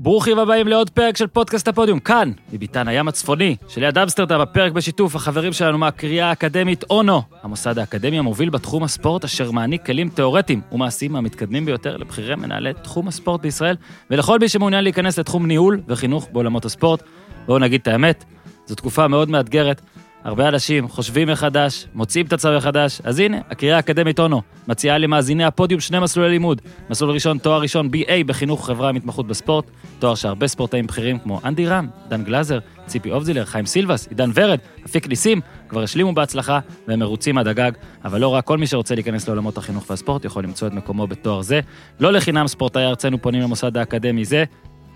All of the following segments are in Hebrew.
ברוכים הבאים לעוד פרק של פודקאסט הפודיום, כאן, מביתן הים הצפוני, שליד אמסטרדם, הפרק בשיתוף החברים שלנו מהקריאה האקדמית אונו, המוסד האקדמי המוביל בתחום הספורט, אשר מעניק כלים תאורטיים ומעשיים מהמתקדמים ביותר לבכירי מנהלי תחום הספורט בישראל, ולכל מי שמעוניין להיכנס לתחום ניהול וחינוך בעולמות הספורט. בואו נגיד את האמת, זו תקופה מאוד מאתגרת. הרבה אנשים חושבים מחדש, מוצאים את עצמם מחדש, אז הנה, הקריאה האקדמית אונו מציעה למאזיני הפודיום שני מסלולי לימוד. מסלול ראשון, תואר ראשון BA בחינוך חברה עם בספורט, תואר שהרבה ספורטאים בכירים כמו אנדי רם, דן גלאזר, ציפי אובזילר, חיים סילבס, עידן ורד, אפיק ניסים, כבר השלימו בהצלחה והם מרוצים עד הגג, אבל לא רק כל מי שרוצה להיכנס לעולמות החינוך והספורט יכול למצוא את מקומו בתואר זה. לא לחינם ספורטאי ארצנו פונים למוסד האקדמי זה,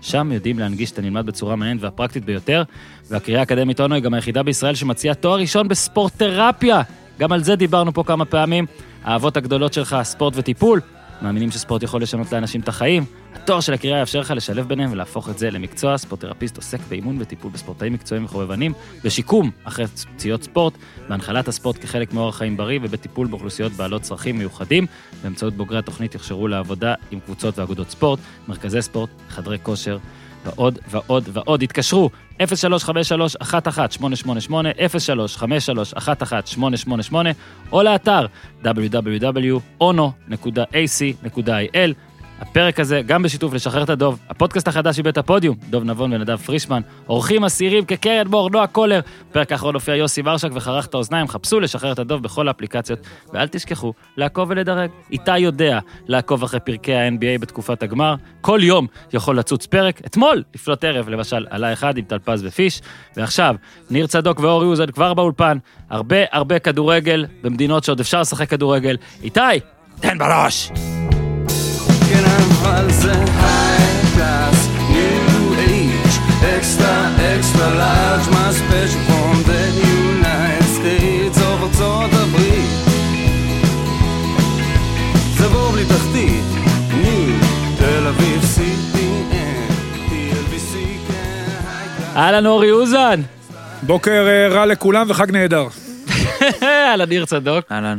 שם יודעים להנגיש את הנלמד בצורה מעניינת והפרקטית ביותר, והקריאה האקדמית אונו היא גם היחידה בישראל שמציעה תואר ראשון בספורטרפיה. גם על זה דיברנו פה כמה פעמים. האהבות הגדולות שלך, ספורט וטיפול, מאמינים שספורט יכול לשנות לאנשים את החיים. התואר של הקריאה יאפשר לך לשלב ביניהם ולהפוך את זה למקצוע. ספורטרפיסט עוסק באימון וטיפול בספורטאים מקצועיים וחובבנים, בשיקום אחרי פציעות ספורט, בהנחלת הספורט כחלק מאורח חיים בריא ובטיפול באוכלוסיות בעלות צרכים מיוחדים. באמצעות בוגרי התוכנית יוכשרו לעבודה עם קבוצות ואגודות ספורט, מרכזי ספורט, חדרי כושר. ועוד ועוד ועוד. התקשרו 0353-11-888, 0353-11-888, או לאתר www.ono.ac.il. הפרק הזה, גם בשיתוף לשחרר את הדוב, הפודקאסט החדש מבית הפודיום, דוב נבון ונדב פרישמן, אורחים אסירים כקרן מור, נועה קולר. בפרק האחרון הופיע יוסי ורשק וחרך את האוזניים, חפשו לשחרר את הדוב בכל האפליקציות, ואל תשכחו לעקוב ולדרג. איתי יודע לעקוב אחרי פרקי ה-NBA בתקופת הגמר, כל יום יכול לצוץ פרק. אתמול, לפנות ערב, למשל, עלה אחד עם טלפז ופיש, ועכשיו, ניר צדוק ואורי אוזן כבר באולפן, הרבה הרבה כדורגל במדינות שעוד אפשר לשחק כדורגל. איתי, תן בראש! אבל זה high class, new age, extra extra large, מה special from the United States או ארצות הברית. זה בור בלי תחתית, ניו, תל אביב, CPN, TLBC, כן. אהלן אורי אוזן! בוקר אה, רע לכולם וחג נהדר. אהלן ניר צדוק. אהלן.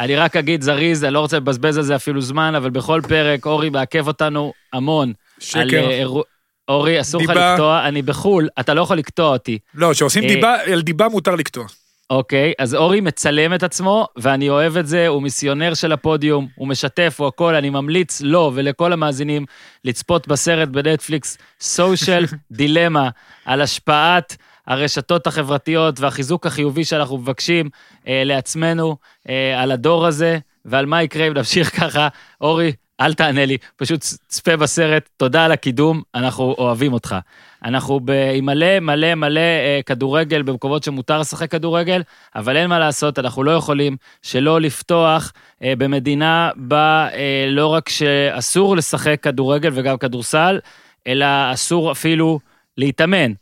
אני רק אגיד זריז, אני לא רוצה לבזבז על זה אפילו זמן, אבל בכל פרק אורי מעכב אותנו המון. שקר. על, אה, אירוע- אורי, אסור לך. לקטוע, אני בחו"ל, אתה לא יכול לקטוע אותי. לא, כשעושים אה, דיבה, על דיבה מותר לקטוע. אוקיי, אז אורי מצלם את עצמו, ואני אוהב את זה, הוא מיסיונר של הפודיום, הוא משתף, הוא הכל, אני ממליץ לו ולכל המאזינים לצפות בסרט בנטפליקס, סושיאל דילמה, על השפעת הרשתות החברתיות והחיזוק החיובי שאנחנו מבקשים אה, לעצמנו, אה, על הדור הזה, ועל מה יקרה אם נמשיך ככה. אורי, אל תענה לי, פשוט צפה בסרט, תודה על הקידום, אנחנו אוהבים אותך. אנחנו ב- עם מלא מלא מלא אה, כדורגל במקומות שמותר לשחק כדורגל, אבל אין מה לעשות, אנחנו לא יכולים שלא לפתוח אה, במדינה בה אה, לא רק שאסור לשחק כדורגל וגם כדורסל, אלא אסור אפילו להתאמן.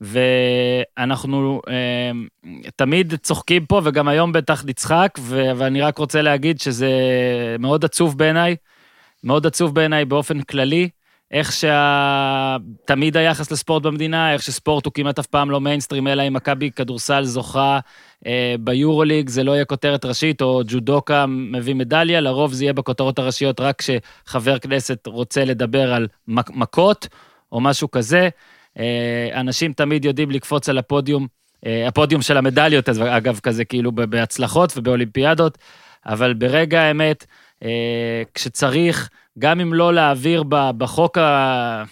ואנחנו אה, תמיד צוחקים פה, וגם היום בטח נצחק, ו- ואני רק רוצה להגיד שזה מאוד עצוב בעיניי, מאוד עצוב בעיניי באופן כללי, איך שתמיד היחס לספורט במדינה, איך שספורט הוא כמעט אף פעם לא מיינסטרים, אלא אם מכבי כדורסל זוכה אה, ביורוליג, זה לא יהיה כותרת ראשית, או ג'ודוקה מביא מדליה, לרוב זה יהיה בכותרות הראשיות רק כשחבר כנסת רוצה לדבר על מכות, או משהו כזה. אה, אנשים תמיד יודעים לקפוץ על הפודיום, אה, הפודיום של המדליות, אגב, כזה כאילו בהצלחות ובאולימפיאדות, אבל ברגע האמת, אה, כשצריך, גם אם לא להעביר בחוק, ה...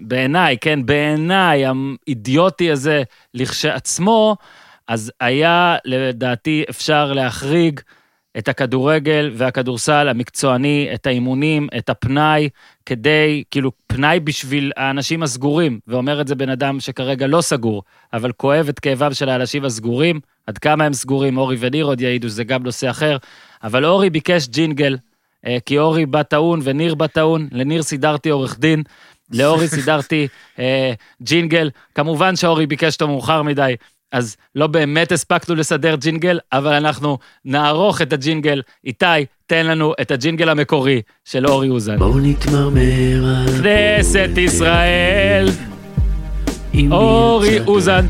בעיניי, כן, בעיניי, האידיוטי הזה לכשעצמו, אז היה, לדעתי, אפשר להחריג את הכדורגל והכדורסל המקצועני, את האימונים, את הפנאי, כדי, כאילו, פנאי בשביל האנשים הסגורים, ואומר את זה בן אדם שכרגע לא סגור, אבל כואב את כאבם של האנשים הסגורים, עד כמה הם סגורים, אורי וניר עוד יעידו, זה גם נושא אחר, אבל אורי ביקש ג'ינגל, אה, כי אורי בא טעון וניר בא טעון, לניר סידרתי עורך דין, לאורי סידרתי אה, ג'ינגל, כמובן שאורי ביקש אותו מאוחר מדי, אז לא באמת הספקנו לסדר ג'ינגל, אבל אנחנו נערוך את הג'ינגל. איתי, תן לנו את הג'ינגל המקורי של אורי אוזן. בואו נתמרמר על כנסת ישראל, אורי? אוזן.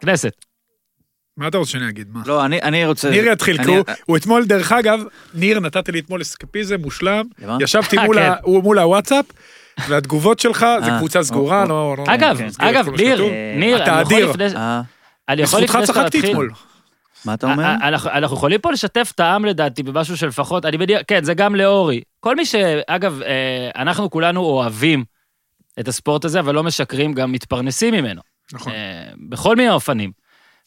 כנסת. מה אתה רוצה שאני אגיד? מה? לא, אני, אני רוצה... ניר יתחיל, כי הוא- הוא אתמול, דרך אגב, ניר נתת לי אתמול אסקפיזם מושלם? ישבתי אה, מול כן. ה- מול הוואטסאפ, והתגובות שלך זה אה, קבוצה סגורה, או- לא... לא- אגב, מסגרת אגב, כל מה ניר. ניר, אתה אדיר. לפני... אה, אני יכול בזכותך לפני שאתה צחקתי מתחיל... אתמול. מה אתה אומר? אה, אנחנו, אנחנו יכולים פה לשתף את העם לדעתי במשהו שלפחות, אני מניח, כן, זה גם לאורי. כל מי ש... אגב, אה, אנחנו כולנו אוהבים את הספורט הזה, אבל לא משקרים, גם מתפרנסים ממנו. נכון. אה, בכל מיני אופנים.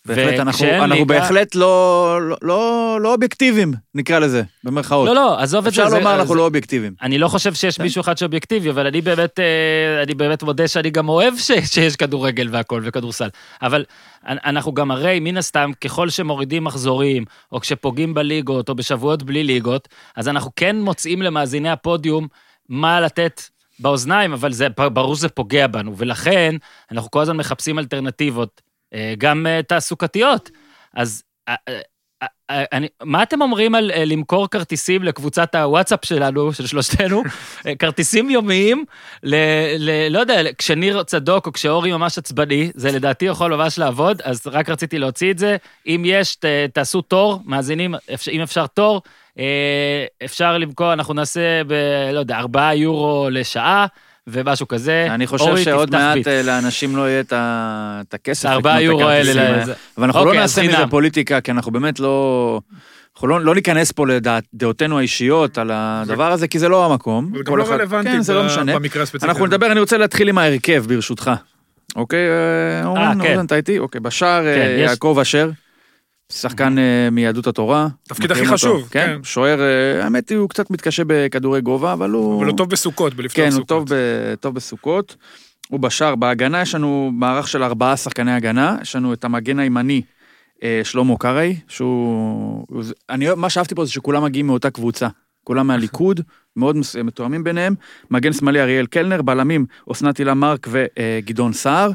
בהחלט, אנחנו וכשאין אנחנו ליגה- בהחלט לא לא- לא לא אובייקטיביים, נקרא לזה, במרכאות. לא, לא, עזוב את זה. אפשר זה- לומר, זה- אנחנו לא אובייקטיביים. אני לא חושב שיש כן. מישהו אחד שאובייקטיבי, אבל אני באמת, אה, אני באמת מודה שאני גם אוהב ש, שיש כדורגל והכל וכדורסל. אבל אנ- אנחנו גם הרי, מן הסתם, ככל שמורידים מחזורים, או כשפוגעים בליגות, או בשבועות בלי ליגות, אז אנחנו כן מוצאים למאזיני הפודיום מה לתת באוזניים, אבל זה ברור שזה פוגע בנו, ולכן אנחנו כל הזמן מחפשים אלטרנטיבות, גם אה, תעסוקתיות. אז אה, אה, אה, אני, מה אתם אומרים על אה, למכור כרטיסים לקבוצת הוואטסאפ שלנו, של שלושתנו, אה, כרטיסים יומיים, ל, ל, לא יודע, כשניר צדוק או כשאורי ממש עצבני, זה לדעתי יכול ממש לעבוד, אז רק רציתי להוציא את זה. אם יש, ת, תעשו תור, מאזינים, אם אפשר תור, אה, אפשר למכור, אנחנו נעשה ב... לא יודע, ארבעה יורו לשעה. ומשהו כזה. אני חושב שעוד מעט. אה, לאנשים לא יהיה את הכסף. הארבעה את יורו האלה. אבל אנחנו לא אוקיי, נעשה מזה. פוליטיקה, כי אנחנו באמת לא... אנחנו לא, לא ניכנס פה לדעותינו האישיות על הדבר הזה, כי זה לא המקום. זה גם לא אחד- רלוונטי כן, זה לא משנה. במקרה הספציפי. אנחנו. נדבר, אני רוצה להתחיל עם ההרכב, ברשותך. אוקיי, אה, אורן, כן. אורן, אתה איתי? אוקיי, בשער אה, כן, יש- יעקב אשר, שחקן אה, מיהדות התורה. תפקיד הכי חשוב, כן. כן. שוער, אה, האמת היא, הוא קצת מתקשה בכדורי גובה, אבל הוא... אבל הוא טוב בסוכות, בלפתוח כן, הוא סוכות. טוב, בסוכות. הוא בשער. בהגנה יש לנו מערך של ארבעה שחקני הגנה. יש לנו את המגן הימני, אה, שלמה קרעי, שהוא... הוא- אני, מה שאהבתי פה זה שכולם מגיעים מאותה קבוצה. כולם מהליכוד, מאוד מתואמים ביניהם. מגן שמאלי אריאל קלנר, בלמים אסנת הילה מרק וגדעון סער.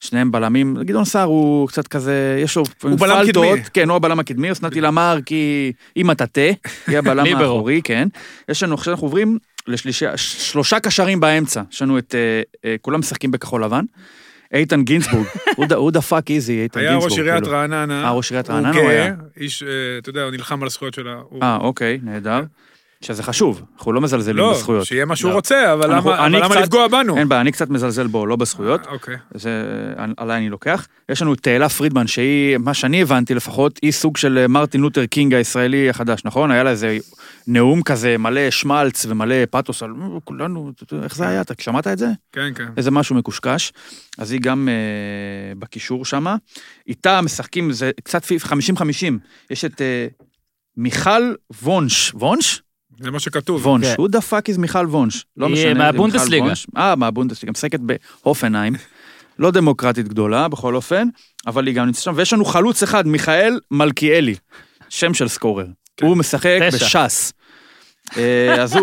שניהם בלמים, גדעון סער הוא קצת כזה, יש לו הוא בלם פלטות. קדמי. כן, הוא הבלם הקדמי, אסנת הילה מרק היא היא מטאטא, היא הבלם. האחורי, כן. יש לנו, עכשיו אנחנו עוברים לשלישה, ש- שלושה קשרים באמצע. יש לנו את, אה, אה, כולם משחקים בכחול לבן. איתן גינזבורג, הוא ד- הוא דפק איזי, איתן היה גינזבורג. ראש עיריית כאילו. רעננה. אה, ראש עיריית רעננה הוא היה. איש, אה, אתה יודע, הוא נלחם על הזכויות שלה. אה, אוקיי, נהדר. שזה חשוב, אנחנו לא מזלזלים לא, בזכויות. שיהיה מה שהוא לא. רוצה, אבל אנחנו- למה- אבל למה קצת- לפגוע בנו? אין בעיה, אני קצת מזלזל בו, לא בזכויות. אה, אוקיי. זה עליי אני לוקח. יש לנו את תהלה פרידמן, שהיא, מה שאני הבנתי לפחות, היא סוג של אה, מרטין לותר קינג הישראלי החדש, נכון? היה לה איזה נאום כזה מלא שמלץ ומלא פתוס על "אה, כולנו, איך זה היה? אתה שמעת את זה? כן, כן. איזה משהו מקושקש. אז היא גם אה, בקישור שמה. איתה משחקים, זה קצת 50-50. יש את אה, מיכל וונש, וונש? זה מה שכתוב. וונש, כן. הוא דפק איז מיכל וונש. לא משנה. מהבונדסליגה. אה, מהבונדסליגה, משחקת בהופנהיים. לא דמוקרטית גדולה, בכל אופן, אבל היא גם נמצאת שם. ויש לנו חלוץ אחד, מיכאל מלכיאלי, שם של סקורר. כן. הוא משחק תשע. בש"ס. אה, אז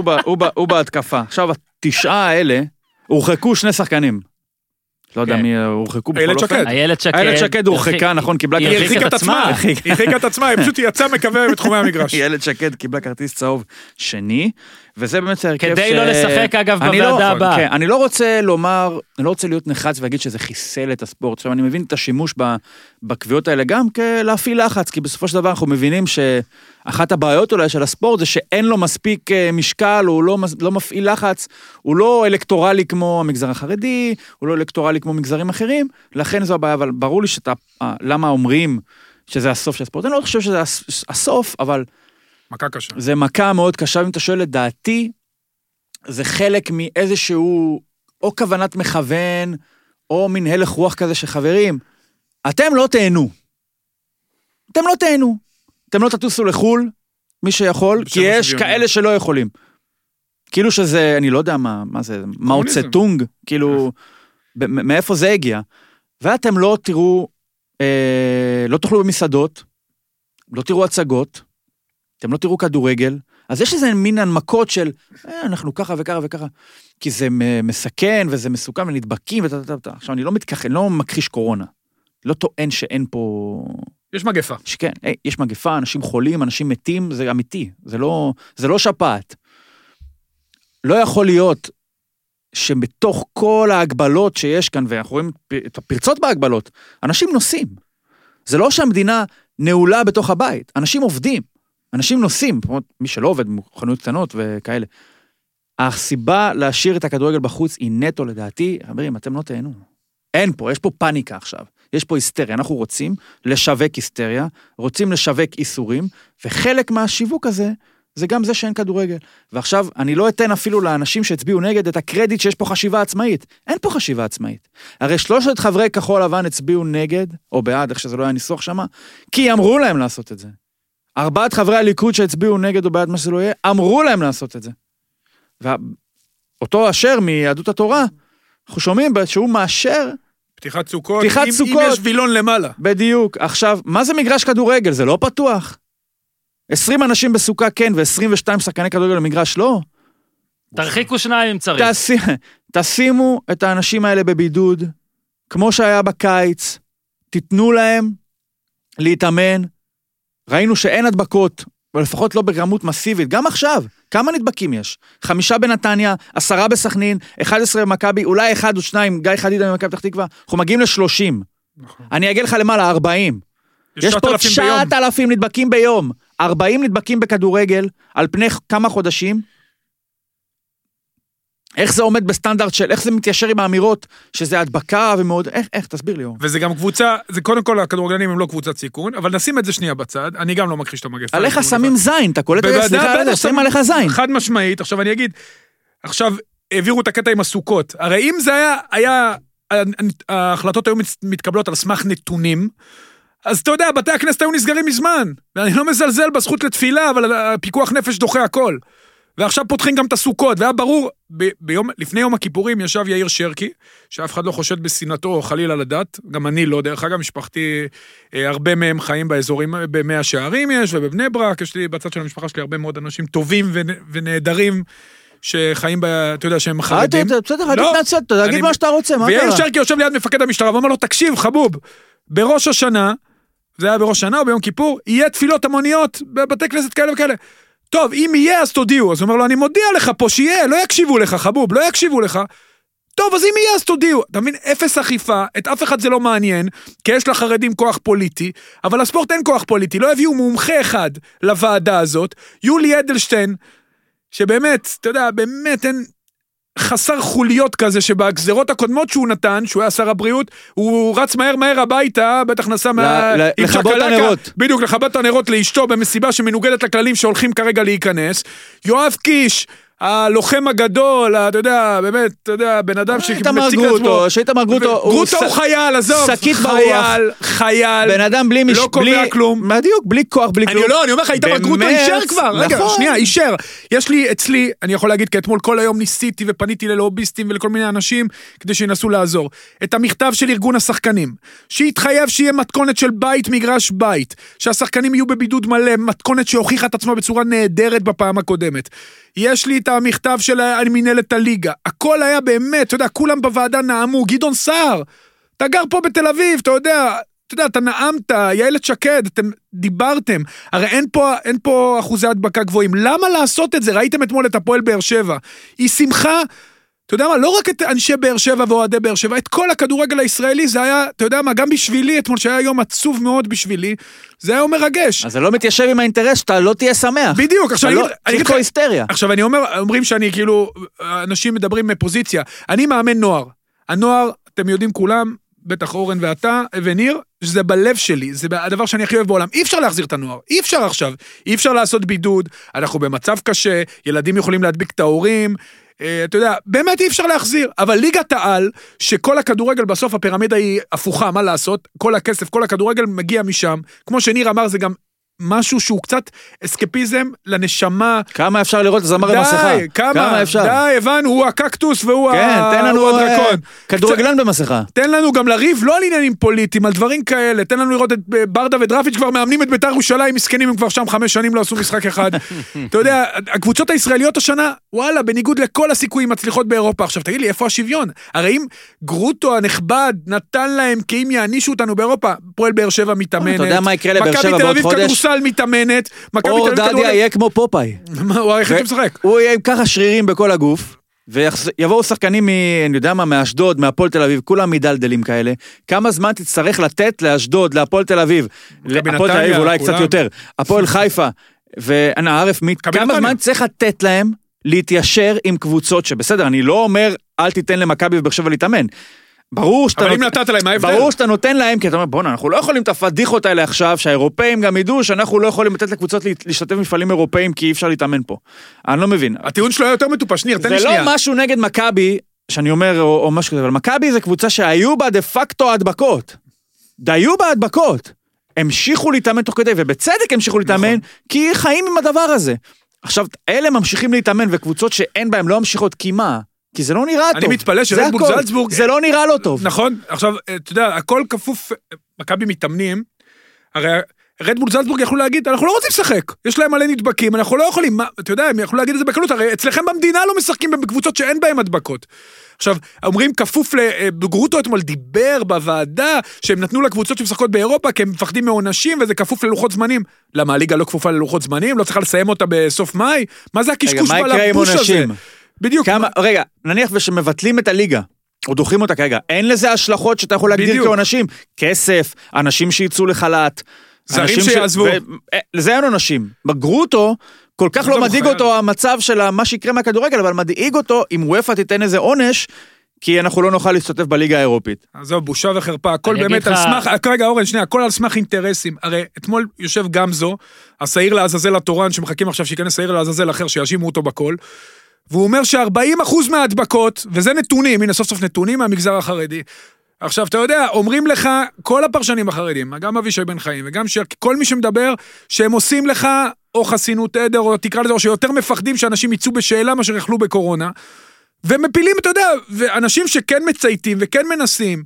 הוא בהתקפה. עכשיו, התשעה האלה, הורחקו שני שחקנים. לא יודע כן. מי הורחקו בכל איילת אופן. שקד. איילת שקד. איילת שקד הורחקה, נכון, קיבלה היא היא כרטיס- הרחיקה את עצמה. היא הרחיקה את עצמה, היא פשוט יצאה מקווה בתחומי המגרש. איילת שקד קיבלה כרטיס צהוב שני, וזה באמת ההרכב ש... כדי לא לשחק, אגב, לא- בוועדה הבאה. כן, אני לא רוצה לומר, אני לא רוצה להיות נחרץ ולהגיד שזה חיסל את הספורט. עכשיו, אני מבין את השימוש ב- בקביעות האלה גם כלהפעיל לחץ, כי בסופו של דבר אנחנו מבינים שאחת הבעיות אולי של הספורט זה שאין לו מספיק אה, משקל, הוא לא, לא מפעיל לחץ, הוא לא אלקטורלי כמו המגזר החרדי, הוא לא אלקטורלי כמו מגזרים אחרים, לכן זו הבעיה, אבל ברור לי שאתה, אה, למה אומרים שזה הסוף של הספורט. אני לא חושב שזה הס- הסוף, אבל מכה קשה. זה מכה מאוד קשה, אם אתה שואל את דעתי, זה חלק מאיזשהו, או כוונת מכוון, או מין הלך רוח כזה של חברים, אתם לא תהנו. אתם לא תהנו. אתם לא תטוסו לחו"ל, מי שיכול, כי יש השוויון. כאלה שלא יכולים. כאילו שזה, אני לא יודע מה, מה זה, מאו. צטונג, כאילו, ב- מ- מאיפה זה הגיע. ואתם לא תראו, אה, לא תאכלו במסעדות, לא תראו הצגות, אתם לא תראו כדורגל, אז יש איזה מין הנמקות של, אה, אנחנו ככה וככה וככה, כי זה מסכן וזה מסוכן ונדבקים ותה תה תה. עכשיו, אני לא מתכחן, לא מכחיש קורונה. לא טוען שאין פה... יש מגפה. שכן, היי, יש מגפה, אנשים חולים, אנשים מתים, זה אמיתי, זה לא, זה לא שפעת. לא יכול להיות שבתוך כל ההגבלות שיש כאן, ואנחנו רואים את הפרצות בהגבלות, אנשים נוסעים. זה לא שהמדינה נעולה בתוך הבית, אנשים עובדים, אנשים נוסעים, אומרת, מי שלא עובד, חנויות קטנות וכאלה. הסיבה להשאיר את הכדורגל בחוץ היא נטו לדעתי, חברים, אתם לא תהנו. אין פה, יש פה פאניקה עכשיו. יש פה היסטריה, אנחנו רוצים לשווק היסטריה, רוצים לשווק איסורים, וחלק מהשיווק הזה, זה גם זה שאין כדורגל. ועכשיו, אני לא אתן אפילו לאנשים שהצביעו נגד את הקרדיט שיש פה חשיבה עצמאית. אין פה חשיבה עצמאית. הרי שלושת חברי כחול לבן הצביעו נגד, או בעד, איך שזה לא היה ניסוח שמה, כי אמרו להם לעשות את זה. ארבעת חברי הליכוד שהצביעו נגד או בעד מה שזה לא יהיה, אמרו להם לעשות את זה. ואותו אשר מיהדות התורה, אנחנו שומעים שהוא מאשר פתיחת סוכות. פתיחת אם- סוכות. אם יש וילון למעלה. בדיוק. עכשיו, מה זה מגרש כדורגל? זה לא פתוח. 20 אנשים בסוכה כן, ו-22 שחקני כדורגל במגרש לא. תרחיקו שניים אם צריך. תעשי, תשימו את האנשים האלה בבידוד, כמו שהיה בקיץ, תיתנו להם להתאמן. ראינו שאין הדבקות, או לפחות לא בכמות מסיבית, גם עכשיו. כמה נדבקים יש? חמישה בנתניה, עשרה בסכנין, 11 במכבי, אולי אחד או שניים, גיא חדידה ממכבי פתח תקווה, אנחנו מגיעים ל-30. אני אגיע לך למעלה, 40. יש פה 9,000 ביום. 9,000 נדבקים ביום, 40 נדבקים בכדורגל על פני כמה חודשים. איך זה עומד בסטנדרט של, איך זה מתיישר עם האמירות שזה הדבקה ומאוד, איך, איך, תסביר לי. וזה גם קבוצה, זה קודם כל הכדורגלנים הם לא קבוצת סיכון, אבל נשים את זה שנייה בצד, אני גם לא מכחיש את המגפה. עליך שמים. זין, אתה קולט את זה? סליחה זה, שמים עליך זין. חד משמעית, עכשיו אני אגיד, עכשיו העבירו את הקטע עם הסוכות, הרי אם זה היה, היה, ההחלטות היו מת- מתקבלות על סמך נתונים, אז אתה יודע, בתי הכנסת היו נסגרים מזמן, ואני לא מזלזל בזכות לתפילה, אבל הפיקוח נפש דוחה הכל. ועכשיו פותחים גם את הסוכות, והיה ברור, ב- ביום, לפני יום הכיפורים ישב יאיר שרקי, שאף אחד לא חושד בשנאתו או חלילה לדת, גם אני לא, דרך אגב, משפחתי, אה, הרבה מהם חיים באזורים, במאה שערים יש, ובבני ברק, יש לי בצד של המשפחה שלי הרבה מאוד אנשים טובים ונ- ונהדרים, שחיים, ב, אתה יודע, שהם אל חרדים. בסדר, אל לא, תתנצל, תגיד מה שאתה רוצה, מה ויאיר קרה? שרקי יושב ליד מפקד המשטרה ואומר לו, תקשיב, חבוב, בראש השנה, זה היה בראש השנה או ביום כיפור, יהיה תפילות המוניות בבתי כנסת כאלה וכאלה. טוב, אם יהיה, אז תודיעו. אז הוא אומר לו, אני מודיע לך פה שיהיה, לא יקשיבו לך, חבוב, לא יקשיבו לך. טוב, אז אם יהיה, אז תודיעו. אתה מבין? אפס אכיפה, את אף אחד זה לא מעניין, כי יש לחרדים כוח פוליטי, אבל לספורט אין כוח פוליטי, לא הביאו מומחה אחד לוועדה הזאת. יולי אדלשטיין, שבאמת, אתה יודע, באמת אין... חסר חוליות כזה שבגזרות הקודמות שהוא נתן, שהוא היה שר הבריאות, הוא רץ מהר מהר הביתה, בטח נסע מה... לכבות את. הנרות. בדיוק, לכבות את הנרות לאשתו במסיבה שמנוגדת לכללים שהולכים כרגע להיכנס. יואב קיש, הלוחם הגדול, אתה יודע, באמת, אתה יודע, בן אדם איתמר שמציג גרוטו, שאיתמר גרוטו הוא גרוטו הוא חייל, עזוב. שקית ברוח. חייל, חייל. בן אדם בלי מש... לא קובע כלום. בדיוק, בלי כוח, בלי אני כלום. לא, אני אומר לך, איתמר גרוטו אישר כבר. רגע, נכון. שנייה, אישר. יש לי אצלי, אני יכול להגיד, כי אתמול כל היום ניסיתי ופניתי ללוביסטים ולכל מיני אנשים כדי שינסו לעזור. את המכתב של ארגון השחקנים, שהתחייב שיהיה מתכונת של בית, מגרש בית, שהשחקנים יהיו בבידוד מלא, מתכונת שהוכיחה את עצמה בצורה נהדרת בפעם הקודמת. יש לי את המכתב של מנהלת הליגה. הכל היה באמת, אתה יודע, כולם בוועדה נאמו, גדעון סער. אתה גר פה בתל אביב, אתה יודע, אתה יודע, אתה נאמת, איילת שקד, אתם דיברתם. הרי אין פה, אין פה אחוזי הדבקה גבוהים. למה לעשות את זה? ראיתם אתמול את הפועל באר שבע. היא שמחה, אתה יודע מה, לא רק את אנשי באר שבע ואוהדי באר שבע, את כל הכדורגל הישראלי, זה היה, אתה יודע מה, גם בשבילי, אתמול שהיה יום עצוב מאוד בשבילי, זה היה יום מרגש. אז זה לא מתיישב עם האינטרס שאתה לא תהיה שמח. בדיוק, עכשיו אתה אני לא- אגיד פה לך, היסטריה. עכשיו אני אומר, אומרים שאני כאילו, אנשים מדברים מפוזיציה. אני מאמן נוער. הנוער, אתם יודעים כולם, בטח אורן ואתה וניר, שזה בלב שלי, זה הדבר שאני הכי אוהב בעולם. אי אפשר להחזיר את הנוער, אי אפשר עכשיו. אי אפשר לעשות בידוד, אנחנו במצב קשה, ילדים יכולים להדביק את ההורים. אה, אתה יודע, באמת אי אפשר להחזיר, אבל ליגת העל, שכל הכדורגל בסוף הפירמידה היא הפוכה, מה לעשות? כל הכסף, כל הכדורגל מגיע משם. כמו שניר אמר, זה גם משהו שהוא קצת אסקפיזם לנשמה, כמה אפשר לראות את הזמר עם מסכה? די, כמה, אפשר? די, הבנו, הוא הקקטוס והוא כן, ה- תן לנו אה, הדרקון. כדורגלן במסכה. תן לנו גם לריב, לא על עניינים פוליטיים, על דברים כאלה. תן לנו לראות את אה, ברדה ודרפיץ' כבר מאמנים את בית"ר ירושלים, מסכנים, הם כבר שם חמש שנים לא עשו משחק אחד. אתה יודע, הקבוצות הישראליות השנה, וואלה, בניגוד לכל הסיכויים מצליחות באירופה. עכשיו, תגיד לי, איפה השוויון? הרי אם גרוטו הנכבד נתן להם כי אם יענישו אותנו באירופה, פועל באר שבע מתאמנת. אתה יודע מה יקרה לבאר שבע מכבי תל אביב כדורסל מתאמנת. מכבי תל אביב דדיה כדורגל... יהיה כמו פופאי. מה, הוא היחיד שמשחק. הוא יהיה עם ככה שרירים בכל הגוף. ויבואו שחקנים מ... אני יודע מה, מאשדוד, מהפועל תל אביב, כולם מדלדלים כאלה. כמה זמן תצטרך לתת לאשדוד, להפועל תל אביב? מכבי הפועל תל אביב אולי כולם. קצת יותר. הפועל חיפה ואנה ערף, כמה. זמן צריך לתת להם להתיישר עם קבוצות שבסדר, אני לא אומר, אל תיתן למכבי ובאר שבע להתאמן. ברור שאתה, אבל אם נות- נתת להם, מה ההבדל? ברור שאתה נותן להם, כי אתה אומר, בואנה, אנחנו לא יכולים את הפדיחות האלה עכשיו, שהאירופאים גם ידעו שאנחנו לא יכולים לתת לקבוצות להשתתף במפעלים אירופאים כי אי אפשר להתאמן פה. אני לא מבין. הטיעון שלו היה יותר מטופש, ניר, תן לי זה שנייה. לא משהו נגד מכבי, שאני אומר, או, או משהו כזה, אבל מכבי זה קבוצה שהיו בה דה פקטו הדבקות. היו בה הדבקות. המשיכו להתאמן תוך כדי, ובצדק המשיכו להתאמן, נכון. כי חיים עם הדבר הזה. עכשיו, אלה ממשיכים להתאמן, וקבוצות שאין בהן לא ממשיכות, כי מה? כי זה לא נראה אני טוב. מתפלא זה שרדבול. זלצבורג- זה לא נראה לא טוב. נכון, עכשיו, אתה יודע, הכל כפוף, מכבי מתאמנים, הרי רדבול זלצבורג יכלו להגיד, אנחנו לא רוצים לשחק, יש להם מלא נדבקים, אנחנו לא יכולים, מה, אתה יודע, הם יכלו להגיד את זה בקלות, הרי אצלכם במדינה לא משחקים בקבוצות שאין בהן הדבקות. עכשיו, אומרים כפוף ל... אה, גרוטו אתמול דיבר בוועדה שהם נתנו לקבוצות שמשחקות באירופה כי הם מפחדים מעונשים וזה כפוף ללוחות זמנים. למה, הליגה לא כפופה ללוחות זמנים? לא צריכה לסיים אותה בסוף מאי? מה זה הקשקוש בלבוש הזה? בדיוק. כמה, רגע, נניח ושמבטלים את הליגה, או דוחים אותה כרגע, אין לזה השלכות שאתה יכול להגדיר בדיוק. כעונשים. כסף, אנשים שיצאו לחל"ת. זרים אנשים ש- שיעזבו. ו- אה, לזה אין עונשים. בגרוטו, כל כך לא הוא מדאיג. אותו המצב של מה שיקרה מהכדורגל, אבל מדאיג אותו אם וופא תיתן איזה עונש, כי אנחנו לא נוכל להשתתף בליגה האירופית. עזוב, בושה וחרפה, הכל באמת על לך- סמך, רק רגע אורן, שנייה, הכל על סמך אינטרסים. הרי אתמול יושב גמזו, השעיר לעזאזל התורן, שמחכים עכשיו שייכנס שעיר לעזאזל אחר, שיאשימו אותו בכל, והוא אומר ש-40% מההדבקות, וזה נתונים, הנה סוף סוף נתונים מהמגזר החרדי. עכשיו, אתה יודע, אומרים לך, כל הפרשנים החרדים, גם אבישי בן חיים וגם ש... כל מי שמדבר, שהם עושים לך או חסינות עדר, או תקרא לזה, או שיותר מפחדים שאנשים יצאו בשאלה מאשר יכלו בקורונה. ומפילים, אתה יודע, ואנשים שכן מצייתים וכן מנסים,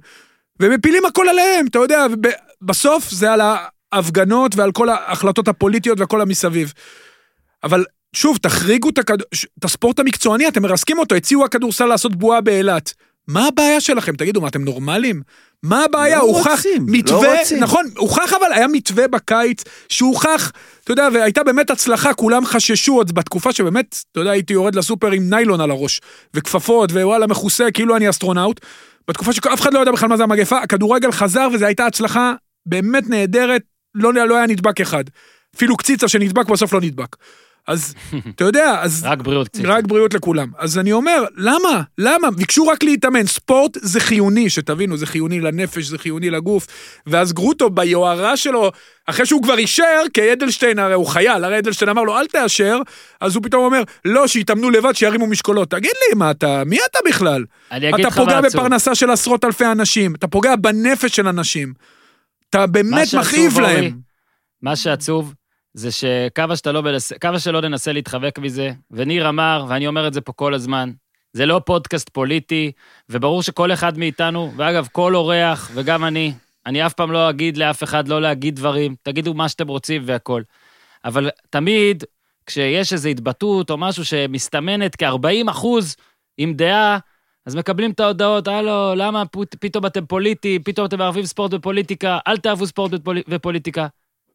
ומפילים הכל עליהם, אתה יודע, בסוף זה על ההפגנות ועל כל ההחלטות הפוליטיות והכל המסביב. אבל שוב, תחריגו את, הכד... את הספורט המקצועני, אתם מרסקים אותו, הציעו הכדורסל לעשות בועה באילת. מה הבעיה שלכם? תגידו, מה, אתם נורמלים? מה הבעיה? לא הוכח רוצים, לא מתווה, רוצים. נכון, הוכח אבל, היה מתווה בקיץ, שהוכח, אתה יודע, והייתה באמת הצלחה, כולם חששו עוד בתקופה שבאמת, אתה יודע, הייתי יורד לסופר עם ניילון על הראש, וכפפות, וואלה, מכוסה, כאילו אני אסטרונאוט. בתקופה שאף אחד לא יודע בכלל מה זה המגפה, הכדורגל חזר וזו הייתה הצלחה באמת נהדרת, לא, לא היה נדבק אחד. אפילו קציצה שנדבק בסוף לא נדבק. אז, אתה יודע, אז... רק בריאות קצת. רק בריאות לכולם. אז אני אומר, למה? למה? ביקשו רק להתאמן. ספורט זה חיוני, שתבינו, זה חיוני לנפש, זה חיוני לגוף. ואז גרוטו, ביוהרה שלו, אחרי שהוא כבר אישר, כי אדלשטיין, הרי הוא חייל, הרי אדלשטיין אמר לו, אל תאשר, אז הוא פתאום אומר, לא, שיתאמנו לבד, שירימו משקולות. תגיד לי, מה אתה, מי אתה בכלל? אני אגיד אתה לך מה פוגע עצוב. בפרנסה של עשרות אלפי אנשים, אתה פוגע בנפש של אנשים. אתה באמת מכאיב להם. מה שעצוב, זה שכמה שאתה לא מנסה, כמה שלא ננסה להתחבק מזה, וניר אמר, ואני אומר את זה פה כל הזמן, זה לא פודקאסט פוליטי, וברור שכל אחד מאיתנו, ואגב, כל אורח, וגם אני, אני אף פעם לא אגיד לאף אחד לא להגיד דברים, תגידו מה שאתם רוצים והכול. אבל תמיד, כשיש איזו התבטאות או משהו שמסתמנת כ-40 אחוז עם דעה, אז מקבלים את ההודעות, הלו, למה פות- פתאום אתם פוליטי, פתאום אתם מערבים ספורט ופוליטיקה, אל תאהבו ספורט ופולי- ופוליטיקה.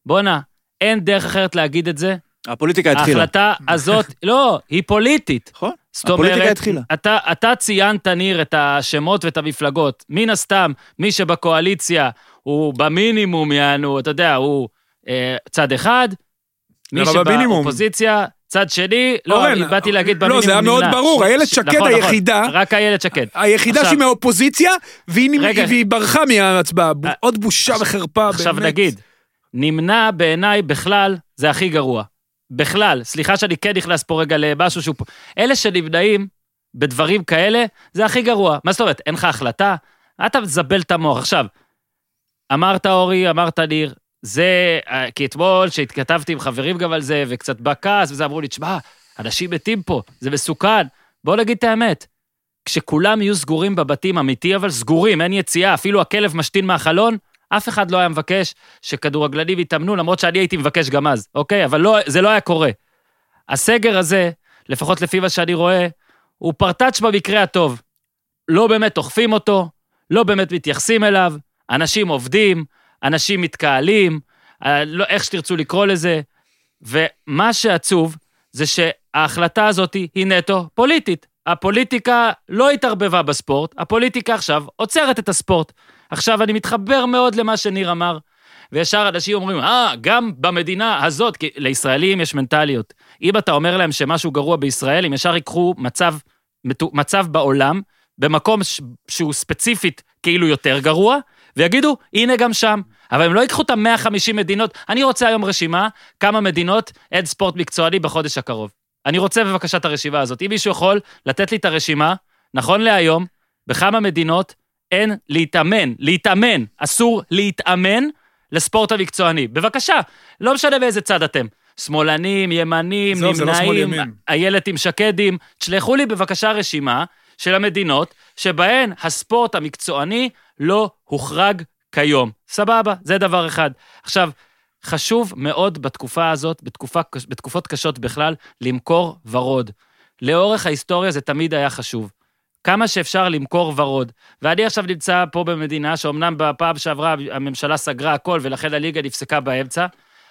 בואנה, אין דרך אחרת להגיד את זה. הפוליטיקה התחילה. ההחלטה הזאת, לא, היא פוליטית. נכון? הפוליטיקה אומרת, התחילה. אתה, אתה ציינת, ניר, את השמות ואת המפלגות. מן הסתם, מי שבקואליציה הוא במינימום, יענו, אתה יודע, הוא אה, צד אחד, מי? שבאופוזיציה, צד שני, לא, אני באתי להגיד לא, במינימום זה היה מאוד נמנע. ברור, איילת שקד נכון, נכון, היחידה- רק איילת שקד. היחידה שהיא מהאופוזיציה, והיא ברחה מההצבעה. אה, עוד בושה וחרפה, באמת. עכשיו נגיד, נמנע בעיניי בכלל, זה הכי גרוע. בכלל, סליחה שאני כן נכנס פה רגע למשהו שהוא פה. אלה שנמנעים בדברים כאלה, זה הכי גרוע. מה זאת אומרת, אין לך החלטה? אתה מזבל את המוח. עכשיו, אמרת אורי, אמרת ניר, זה, אה, כי אתמול, שהתכתבתי עם חברים גם על זה, וקצת בא כעס, וזה אמרו לי, תשמע, אנשים מתים פה, זה מסוכן. בוא נגיד את האמת. כשכולם יהיו סגורים בבתים, אמיתי, אבל סגורים, אין יציאה, אפילו הכלב משתין מהחלון, אף אחד לא היה מבקש שכדורגלנים יתאמנו, למרות שאני הייתי מבקש גם אז, אוקיי? אבל לא, זה לא היה קורה. הסגר הזה, לפחות לפי מה שאני רואה, הוא פרטאץ' במקרה הטוב. לא באמת אוכפים אותו, לא באמת מתייחסים אליו, אנשים עובדים, אנשים מתקהלים, אה, לא, איך שתרצו לקרוא לזה, ומה שעצוב זה שההחלטה הזאת היא נטו פוליטית. הפוליטיקה לא התערבבה בספורט, הפוליטיקה עכשיו עוצרת את הספורט. עכשיו, אני מתחבר מאוד למה שניר אמר, וישר אנשים אומרים, אה, גם במדינה הזאת, כי לישראלים יש מנטליות. אם אתה אומר להם שמשהו גרוע בישראל, הם ישר ייקחו מצב, מצב בעולם, במקום שהוא ספציפית כאילו יותר גרוע, ויגידו, הנה גם שם. אבל הם לא ייקחו את ה-150 מדינות. אני רוצה היום רשימה, כמה מדינות אין ספורט מקצועני בחודש הקרוב. אני רוצה בבקשה את הרשימה הזאת. אם מישהו יכול לתת לי את הרשימה, נכון להיום, בכמה מדינות אין להתאמן, להתאמן, אסור להתאמן לספורט המקצועני. בבקשה, לא משנה באיזה צד אתם. שמאלנים, ימנים, זה לא נמנעים. איילת עם שקדים, תשלחו לי בבקשה רשימה של המדינות שבהן הספורט המקצועני לא הוחרג כיום. סבבה, זה דבר אחד. עכשיו, חשוב מאוד בתקופה הזאת, בתקופה, בתקופות קשות בכלל, למכור ורוד. לאורך ההיסטוריה זה תמיד היה חשוב. כמה שאפשר למכור ורוד. ואני עכשיו נמצא פה במדינה שאומנם בפעם שעברה הממשלה סגרה הכל ולכן הליגה נפסקה באמצע,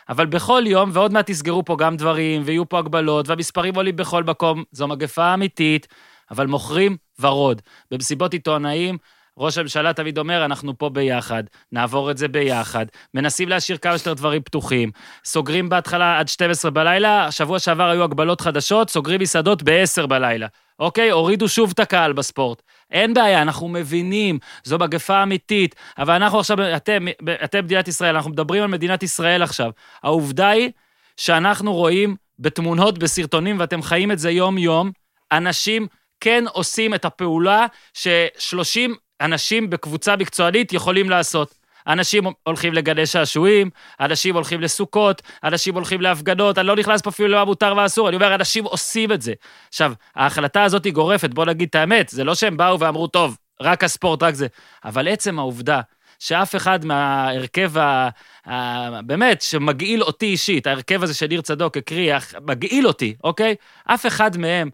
אבל בכל יום, ועוד מעט יסגרו פה גם דברים, ויהיו פה הגבלות, והמספרים עולים בכל מקום, זו מגפה אמיתית, אבל מוכרים ורוד. במסיבות עיתונאים, ראש הממשלה תמיד אומר, אנחנו פה ביחד, נעבור את זה ביחד, מנסים להשאיר כמה שיותר דברים פתוחים, סוגרים בהתחלה עד 12 בלילה, שבוע שעבר היו הגבלות חדשות, סוגרים מסעדות ב-10 בלילה. אוקיי? הורידו שוב את הקהל בספורט. אין בעיה, אנחנו מבינים, זו מגפה אמיתית, אבל אנחנו עכשיו, אתם, אתם מדינת ישראל, אנחנו מדברים על מדינת ישראל עכשיו. העובדה היא שאנחנו רואים בתמונות, בסרטונים, ואתם חיים את זה יום-יום, אנשים כן עושים את הפעולה ש-30 אנשים בקבוצה מקצוענית יכולים לעשות. אנשים הולכים לגני שעשועים, אנשים הולכים לסוכות, אנשים הולכים להפגנות, אני לא נכנס פה אפילו למה מותר ואסור, אני אומר, אנשים עושים את זה. עכשיו, ההחלטה הזאת היא גורפת, בוא נגיד את האמת, זה לא שהם באו ואמרו, טוב, רק הספורט, רק זה. אבל עצם העובדה שאף אחד מההרכב, ה... ה... באמת, שמגעיל אותי אישית, ההרכב הזה שניר צדוק הקריא, מגעיל אותי, אוקיי? אף אחד מהם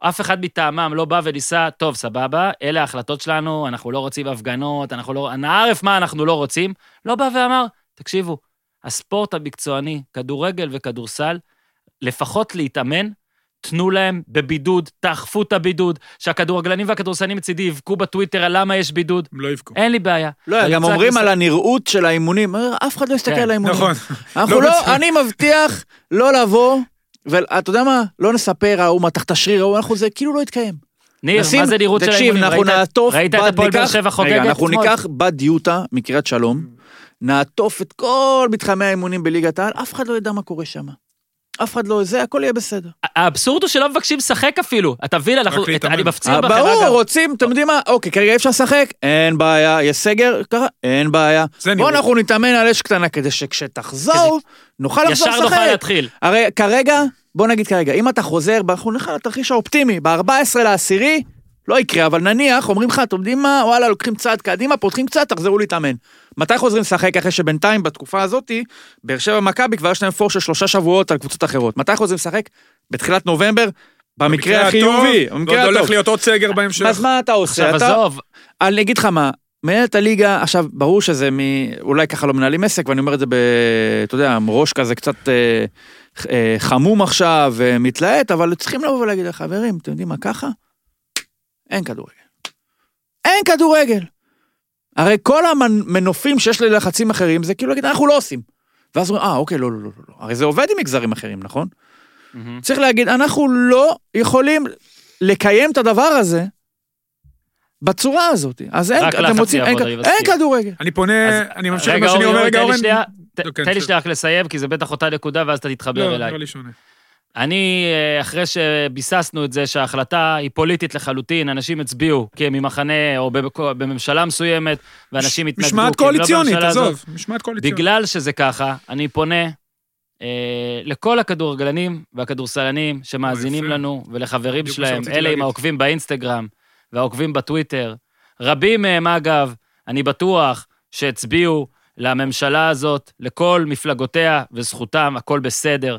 אף אחד מטעמם לא בא וניסה, טוב, סבבה, אלה ההחלטות שלנו, אנחנו לא רוצים הפגנות, אנחנו לא... נערף מה אנחנו לא רוצים. לא בא ואמר, תקשיבו, הספורט המקצועני, כדורגל וכדורסל, לפחות להתאמן, תנו להם בבידוד, תאכפו את הבידוד, שהכדורגלנים והכדורסנים מצידי יבכו בטוויטר על למה יש בידוד. הם לא יבכו. אין לי בעיה. לא, גם אומרים על הנראות של האימונים, אף אחד לא יסתכל כן, על האימונים. נכון. אנחנו לא לא. אני מבטיח לא לבוא, ואתה יודע מה? לא נספר, ההוא מתח את השריר, ההוא, אנחנו זה כאילו לא יתקיים. ניר, נשים- מה זה נראות של תקשיב, האימונים? אנחנו ראית- נעטוף, ראית את בד- הפועל באר שבע חוגגת רגע, אנחנו? ניקח בת דיוטה מקריית שלום, נעטוף את כל מתחמי האימונים בליגת העל, אף אחד לא ידע מה קורה שם. אף אחד לא, זה, הכל יהיה בסדר. האבסורד הוא שלא מבקשים לשחק אפילו. אתה מבין, אנחנו- להתאמן. אני מפציר אה, בכם, ברור, אגב. רוצים, אתם יודעים מה, אוקיי, כרגע אי אפשר לשחק, אין בעיה, יש סגר, ככה, אין בעיה. זה בוא נראות. אנחנו נתאמן על אש קטנה כדי שכשתחזור, נוכל לחזור ישר נוכל לשחק. להתחיל. הרי כרגע, בוא נגיד כרגע, אם אתה חוזר, אנחנו נלך על התרחיש האופטימי, ב-14 לעשירי, לא יקרה, אבל נניח, אומרים לך, אתם יודעים מה, וואלה, לוקחים צעד קדימה, פותחים קצת, תחזרו להתאמן. מתי חוזרים לשחק אחרי שבינתיים, בתקופה הזאתי, באר שבע מכבי כבר יש להם פור של שלושה שבועות על קבוצות אחרות. מתי חוזרים לשחק? בתחילת נובמבר, במקרה החיובי, הטוב, במקרה ועוד הולך הטוב. להיות עוד סגר בהמשך. אז מה אתה עושה? עכשיו, אתה, עזוב, אני אגיד לך מה, מנהלת הליגה, עכשיו, ברור שזה מ... אולי ככה לא מנהלים עסק, ואני אומר את זה ב... אתה יודע, עם ראש כזה קצת אה, אה, חמום עכשיו ומתלהט, אבל צריכים לבוא ולהגיד, חברים, אתם יודעים מה, ככה? אין כדורגל. אין כדורגל. הרי כל המנופים שיש ללחצים אחרים, זה כאילו להגיד, אנחנו לא עושים. ואז אומרים, אה, אוקיי, לא, לא, לא, לא, לא. הרי זה עובד עם מגזרים אחרים, נכון? מהמם. צריך להגיד, אנחנו לא יכולים לקיים את הדבר הזה בצורה הזאת. אז אין, אתם רוצים, אין, אין מסכים. כדורגל. אני פונה, אז- אני ממשיך עם מה שאני אומר, רגע, אורן. תן לי בסדר. שנייה רק לסיים, כי זה בטח אותה נקודה, ואז אתה תתחבר לא, אליי. נראה לי שונה. אני, אה, אחרי שביססנו את זה שההחלטה היא פוליטית לחלוטין, אנשים הצביעו כי הם ממחנה או בממשלה מסוימת, ואנשים התנגדו. משמעת לא קואליציונית. עזוב, משמעת קואליציונית. בגלל שזה ככה, אני פונה אה, לכל הכדורגלנים והכדורסלנים שמאזינים. לנו ולחברים שלהם, אלה עם. העוקבים באינסטגרם והעוקבים בטוויטר. רבים מהם, אגב, אני בטוח שהצביעו לממשלה הזאת, לכל מפלגותיה וזכותם, הכל בסדר.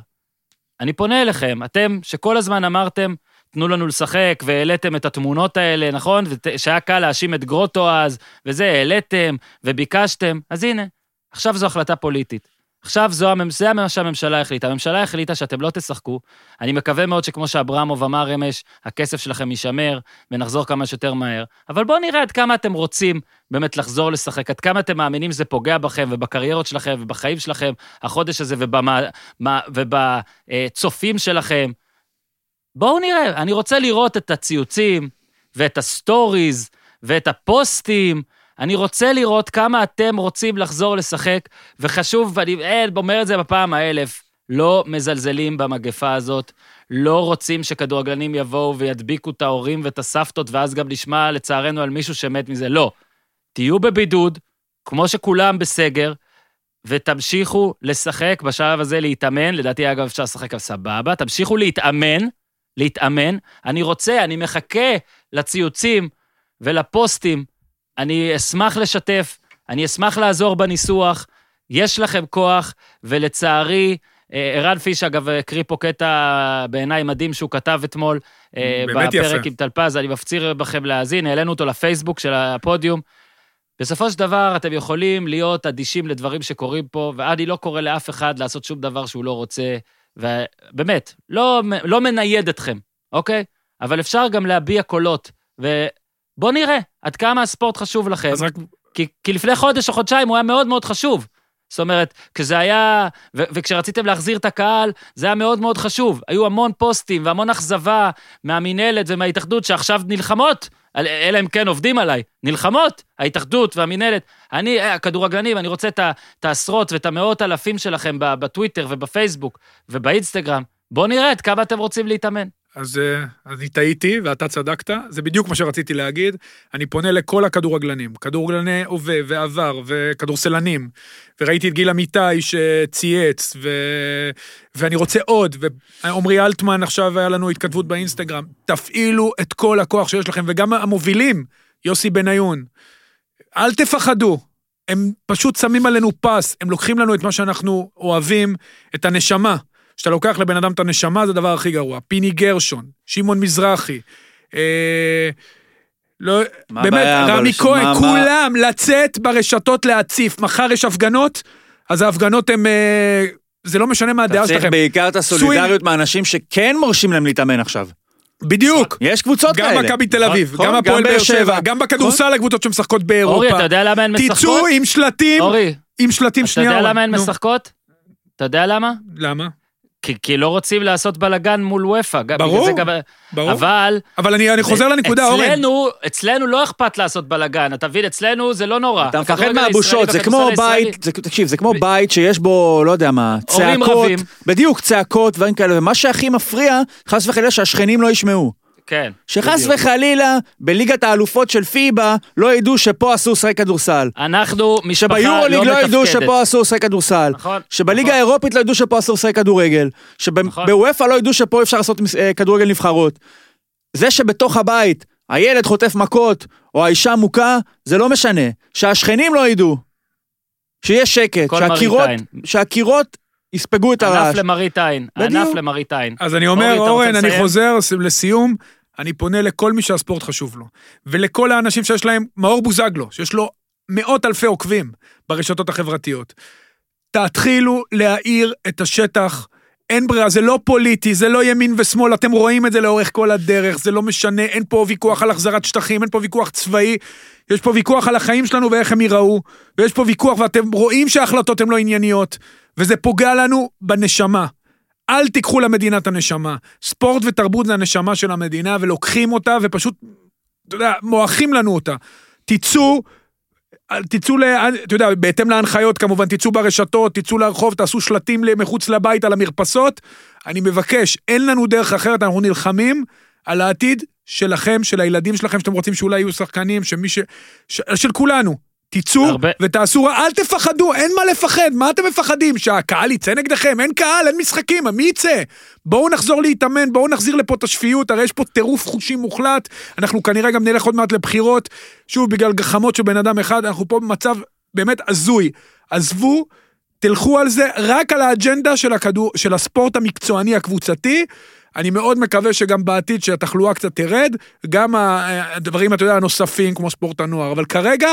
אני פונה אליכם, אתם שכל הזמן אמרתם, תנו לנו לשחק, והעליתם את התמונות האלה, נכון? שהיה קל להאשים את גרוטו אז, וזה, העליתם וביקשתם, אז הנה, עכשיו זו החלטה פוליטית. עכשיו זו, הממ- זה מה שהממשלה החליטה. הממשלה החליטה שאתם לא תשחקו. אני מקווה מאוד שכמו שאברמוב אמר אמש, הכסף שלכם יישמר ונחזור כמה שיותר מהר. אבל בואו נראה עד כמה אתם רוצים באמת לחזור לשחק, עד כמה אתם מאמינים שזה פוגע בכם ובקריירות שלכם ובחיים שלכם, החודש הזה ובצופים שלכם. בואו נראה, אני רוצה לראות את הציוצים ואת הסטוריז ואת הפוסטים. אני רוצה לראות כמה אתם רוצים לחזור לשחק, וחשוב, ואני אומר את זה בפעם האלף, לא מזלזלים במגפה הזאת, לא רוצים שכדורגלנים יבואו וידביקו את ההורים ואת הסבתות, ואז גם נשמע לצערנו על מישהו שמת מזה. לא. תהיו בבידוד, כמו שכולם בסגר, ותמשיכו לשחק בשלב הזה, להתאמן. לדעתי, אגב, אפשר לשחק על סבבה. תמשיכו להתאמן, להתאמן. אני רוצה, אני מחכה לציוצים ולפוסטים. אני אשמח לשתף, אני אשמח לעזור בניסוח. יש לכם כוח, ולצערי, אה, ערן פיש, אגב, הקריא פה קטע בעיניי מדהים שהוא כתב אתמול אה, באמת בפרק יפה. עם טלפז, אני מפציר בכם להאזין, העלינו אותו לפייסבוק של הפודיום. בסופו של דבר, אתם יכולים להיות אדישים לדברים שקורים פה, ואני לא קורא לאף אחד לעשות שום דבר שהוא לא רוצה, ובאמת, לא, לא מנייד אתכם, אוקיי? אבל אפשר גם להביע קולות, ובואו נראה עד כמה הספורט חשוב לכם. רק כי, כי לפני חודש או חודשיים הוא היה מאוד מאוד חשוב. זאת אומרת, כשזה היה, ו- וכשרציתם להחזיר את הקהל, זה היה מאוד מאוד חשוב. היו המון פוסטים והמון אכזבה מהמינהלת ומההתאחדות שעכשיו נלחמות, אלא אם כן עובדים עליי, נלחמות, ההתאחדות והמינהלת. אני, אה, הכדורגלנים, אני רוצה את את העשרות ואת המאות אלפים שלכם בטוויטר ובפייסבוק ובאינסטגרם. בואו נראה עד כמה אתם רוצים להתאמן. אז אה, אז אני טעיתי ואתה צדקת, זה בדיוק מה שרציתי להגיד. אני פונה לכל הכדורגלנים, כדורגלני הווה ועבר וכדורסלנים, וראיתי את גיל אמיתי שצייץ, ו... ואני רוצה עוד, ועמרי אלטמן עכשיו היה לנו התכתבות באינסטגרם, תפעילו את כל הכוח שיש לכם, וגם המובילים, יוסי בניון, אל תפחדו. הם פשוט שמים עלינו פס, הם לוקחים לנו את מה שאנחנו אוהבים, את הנשמה. כשאתה לוקח לבן אדם את הנשמה, זה הדבר הכי גרוע. פיני גרשון, שמעון מזרחי, אה, לא, מה באמת, הבעיה, אבל רמי כהן, מה- מה- כולם לצאת ברשתות להציף. מחר יש הפגנות, אז ההפגנות הן... אה, זה לא משנה מה אתה הדעה צריך שלכם. בעיקר את הסולידריות מהאנשים שכן מורשים להם להתאמן עכשיו. בדיוק. יש קבוצות כאלה. גם מכבי תל אביב, נכון, גם גם הפועל באר שבע. גם בכדורסל הקבוצות שמשחקות אורי, באירופה. אתה יודע למה הן משחקות? תצאו עם שלטים, אורי, עם שלטים אתה שנייה. יודע אורן, למה הן. משחקות? אתה יודע למה? למה? כי, כי לא רוצים לעשות בלאגן מול וופא. ברור, גם- ברור. אבל... אבל אני אני חוזר לנקודה, אורן. אצלנו, אצלנו לא אכפת לעשות בלאגן, אתה מבין? אצלנו זה לא נורא. אתה מפחד מהבושות, זה כמו בית, זה- תקשיב, זה כמו בית שיש בו, לא יודע מה, הורים צעקות, רבים. בדיוק, צעקות, דברים כאלה, ומה שהכי מפריע, חס וחלילה שהשכנים לא ישמעו. כן. שחס בדיוק. וחלילה, בליגת האלופות של פיבה, לא ידעו שפה אסור לשחק כדורסל. אנחנו משפחה שביורוליג לא לא ידעו מתפקדת. שפה אסור לשחק כדורסל. נכון. שבליגה נכון. האירופית לא ידעו שפה אסור לשחק כדורגל. נכון. שבוופא לא ידעו שפה אפשר לעשות אה, כדורגל נבחרות. זה שבתוך הבית הילד חוטף מכות, או האישה מוכה, זה לא משנה. שהשכנים לא ידעו. שיהיה שקט. כל שהקירות. שהקירות יספגו את ענף הרעש. למראית עין. ענף למראית עין. אז אני אומר, אורן, אני? חוזר לסיום, אני פונה לכל מי שהספורט חשוב לו, ולכל האנשים שיש להם, מאור בוזגלו, שיש לו מאות אלפי עוקבים ברשתות החברתיות. תתחילו להאיר את השטח. אין ברירה, זה לא פוליטי, זה לא ימין ושמאל, אתם רואים את זה לאורך כל הדרך, זה לא משנה, אין פה ויכוח על החזרת שטחים, אין פה ויכוח צבאי, יש פה ויכוח על החיים שלנו ואיך הם ייראו, ויש פה ויכוח ואתם רואים שההחלטות הן לא ענייניות, וזה פוגע לנו בנשמה. אל תיקחו למדינה את הנשמה. ספורט ותרבות זה הנשמה של המדינה, ולוקחים אותה ופשוט, אתה יודע, מועכים לנו אותה. תצאו, תצאו, אתה יודע, בהתאם להנחיות כמובן, תצאו ברשתות, תצאו לרחוב, תעשו שלטים מחוץ לבית על המרפסות. אני מבקש, אין לנו דרך אחרת, אנחנו נלחמים על העתיד שלכם, של הילדים שלכם, שאתם רוצים שאולי יהיו שחקנים, שמי ש... ש... של כולנו. תצאו הרבה- ותעשו, אל תפחדו, אין מה לפחד, מה אתם מפחדים? שהקהל יצא נגדכם? אין קהל, אין משחקים, מי יצא? בואו נחזור להתאמן, בואו נחזיר לפה את השפיות, הרי יש פה טירוף חושים מוחלט, אנחנו כנראה גם נלך עוד מעט לבחירות, שוב, בגלל גחמות של בן אדם אחד, אנחנו פה במצב באמת הזוי. עזבו, תלכו על זה, רק על האג'נדה של, הכדור, של הספורט המקצועני הקבוצתי. אני מאוד מקווה שגם בעתיד שהתחלואה קצת תרד, גם הדברים, אתה יודע, הנוספים, כמו ספורט הנוער, אבל כרגע,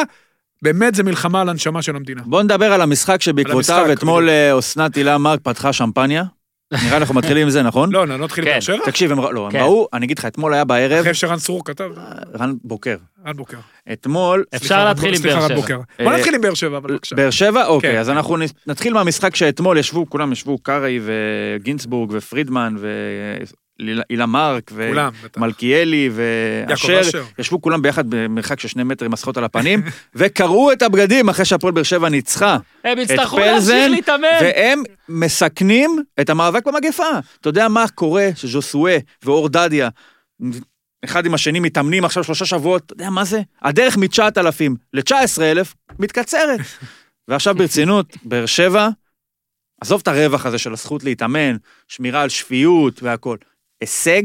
באמת זה מלחמה על הנשמה של המדינה. בוא נדבר על המשחק שבעקבותיו אתמול אה, אסנת הילה מארק פתחה שמפניה. נראה לי אנחנו מתחילים עם זה, נכון? לא, לא, נתחיל כן. מבאר שבע? תקשיב, הם לא, הם כן. ראו, אני אגיד לך, אתמול היה בערב, אחרי שרן סרור כתב, רן בוקר. רן בוקר. אתמול, אפשר להתחיל עם באר שבע. בוא אה, נתחיל עם באר שבע, אבל בבקשה. באר שבע? אוקיי, כן. אז אנחנו נתחיל מהמשחק שאתמול ישבו, כולם ישבו, קרעי וגינצבורג ופרידמן כולם, בטח. ומלכיאלי ואשר, אשר. ישבו כולם ביחד במרחק של שני מטר עם מסכות על הפנים, וקרעו את הבגדים אחרי שהפועל באר שבע ניצחה. הם את יצטרכו להמשיך להתאמן. והם מסכנים את המאבק במגפה. אתה יודע מה קורה שז'וסואה ואור דדיה, אחד עם השני מתאמנים עכשיו שלושה שבועות, אתה יודע מה זה? הדרך מ-9,000 ל-19,000 מתקצרת. ועכשיו ברצינות, באר שבע, עזוב את הרווח הזה של הזכות להתאמן, שמירה על שפיות והכול. הישג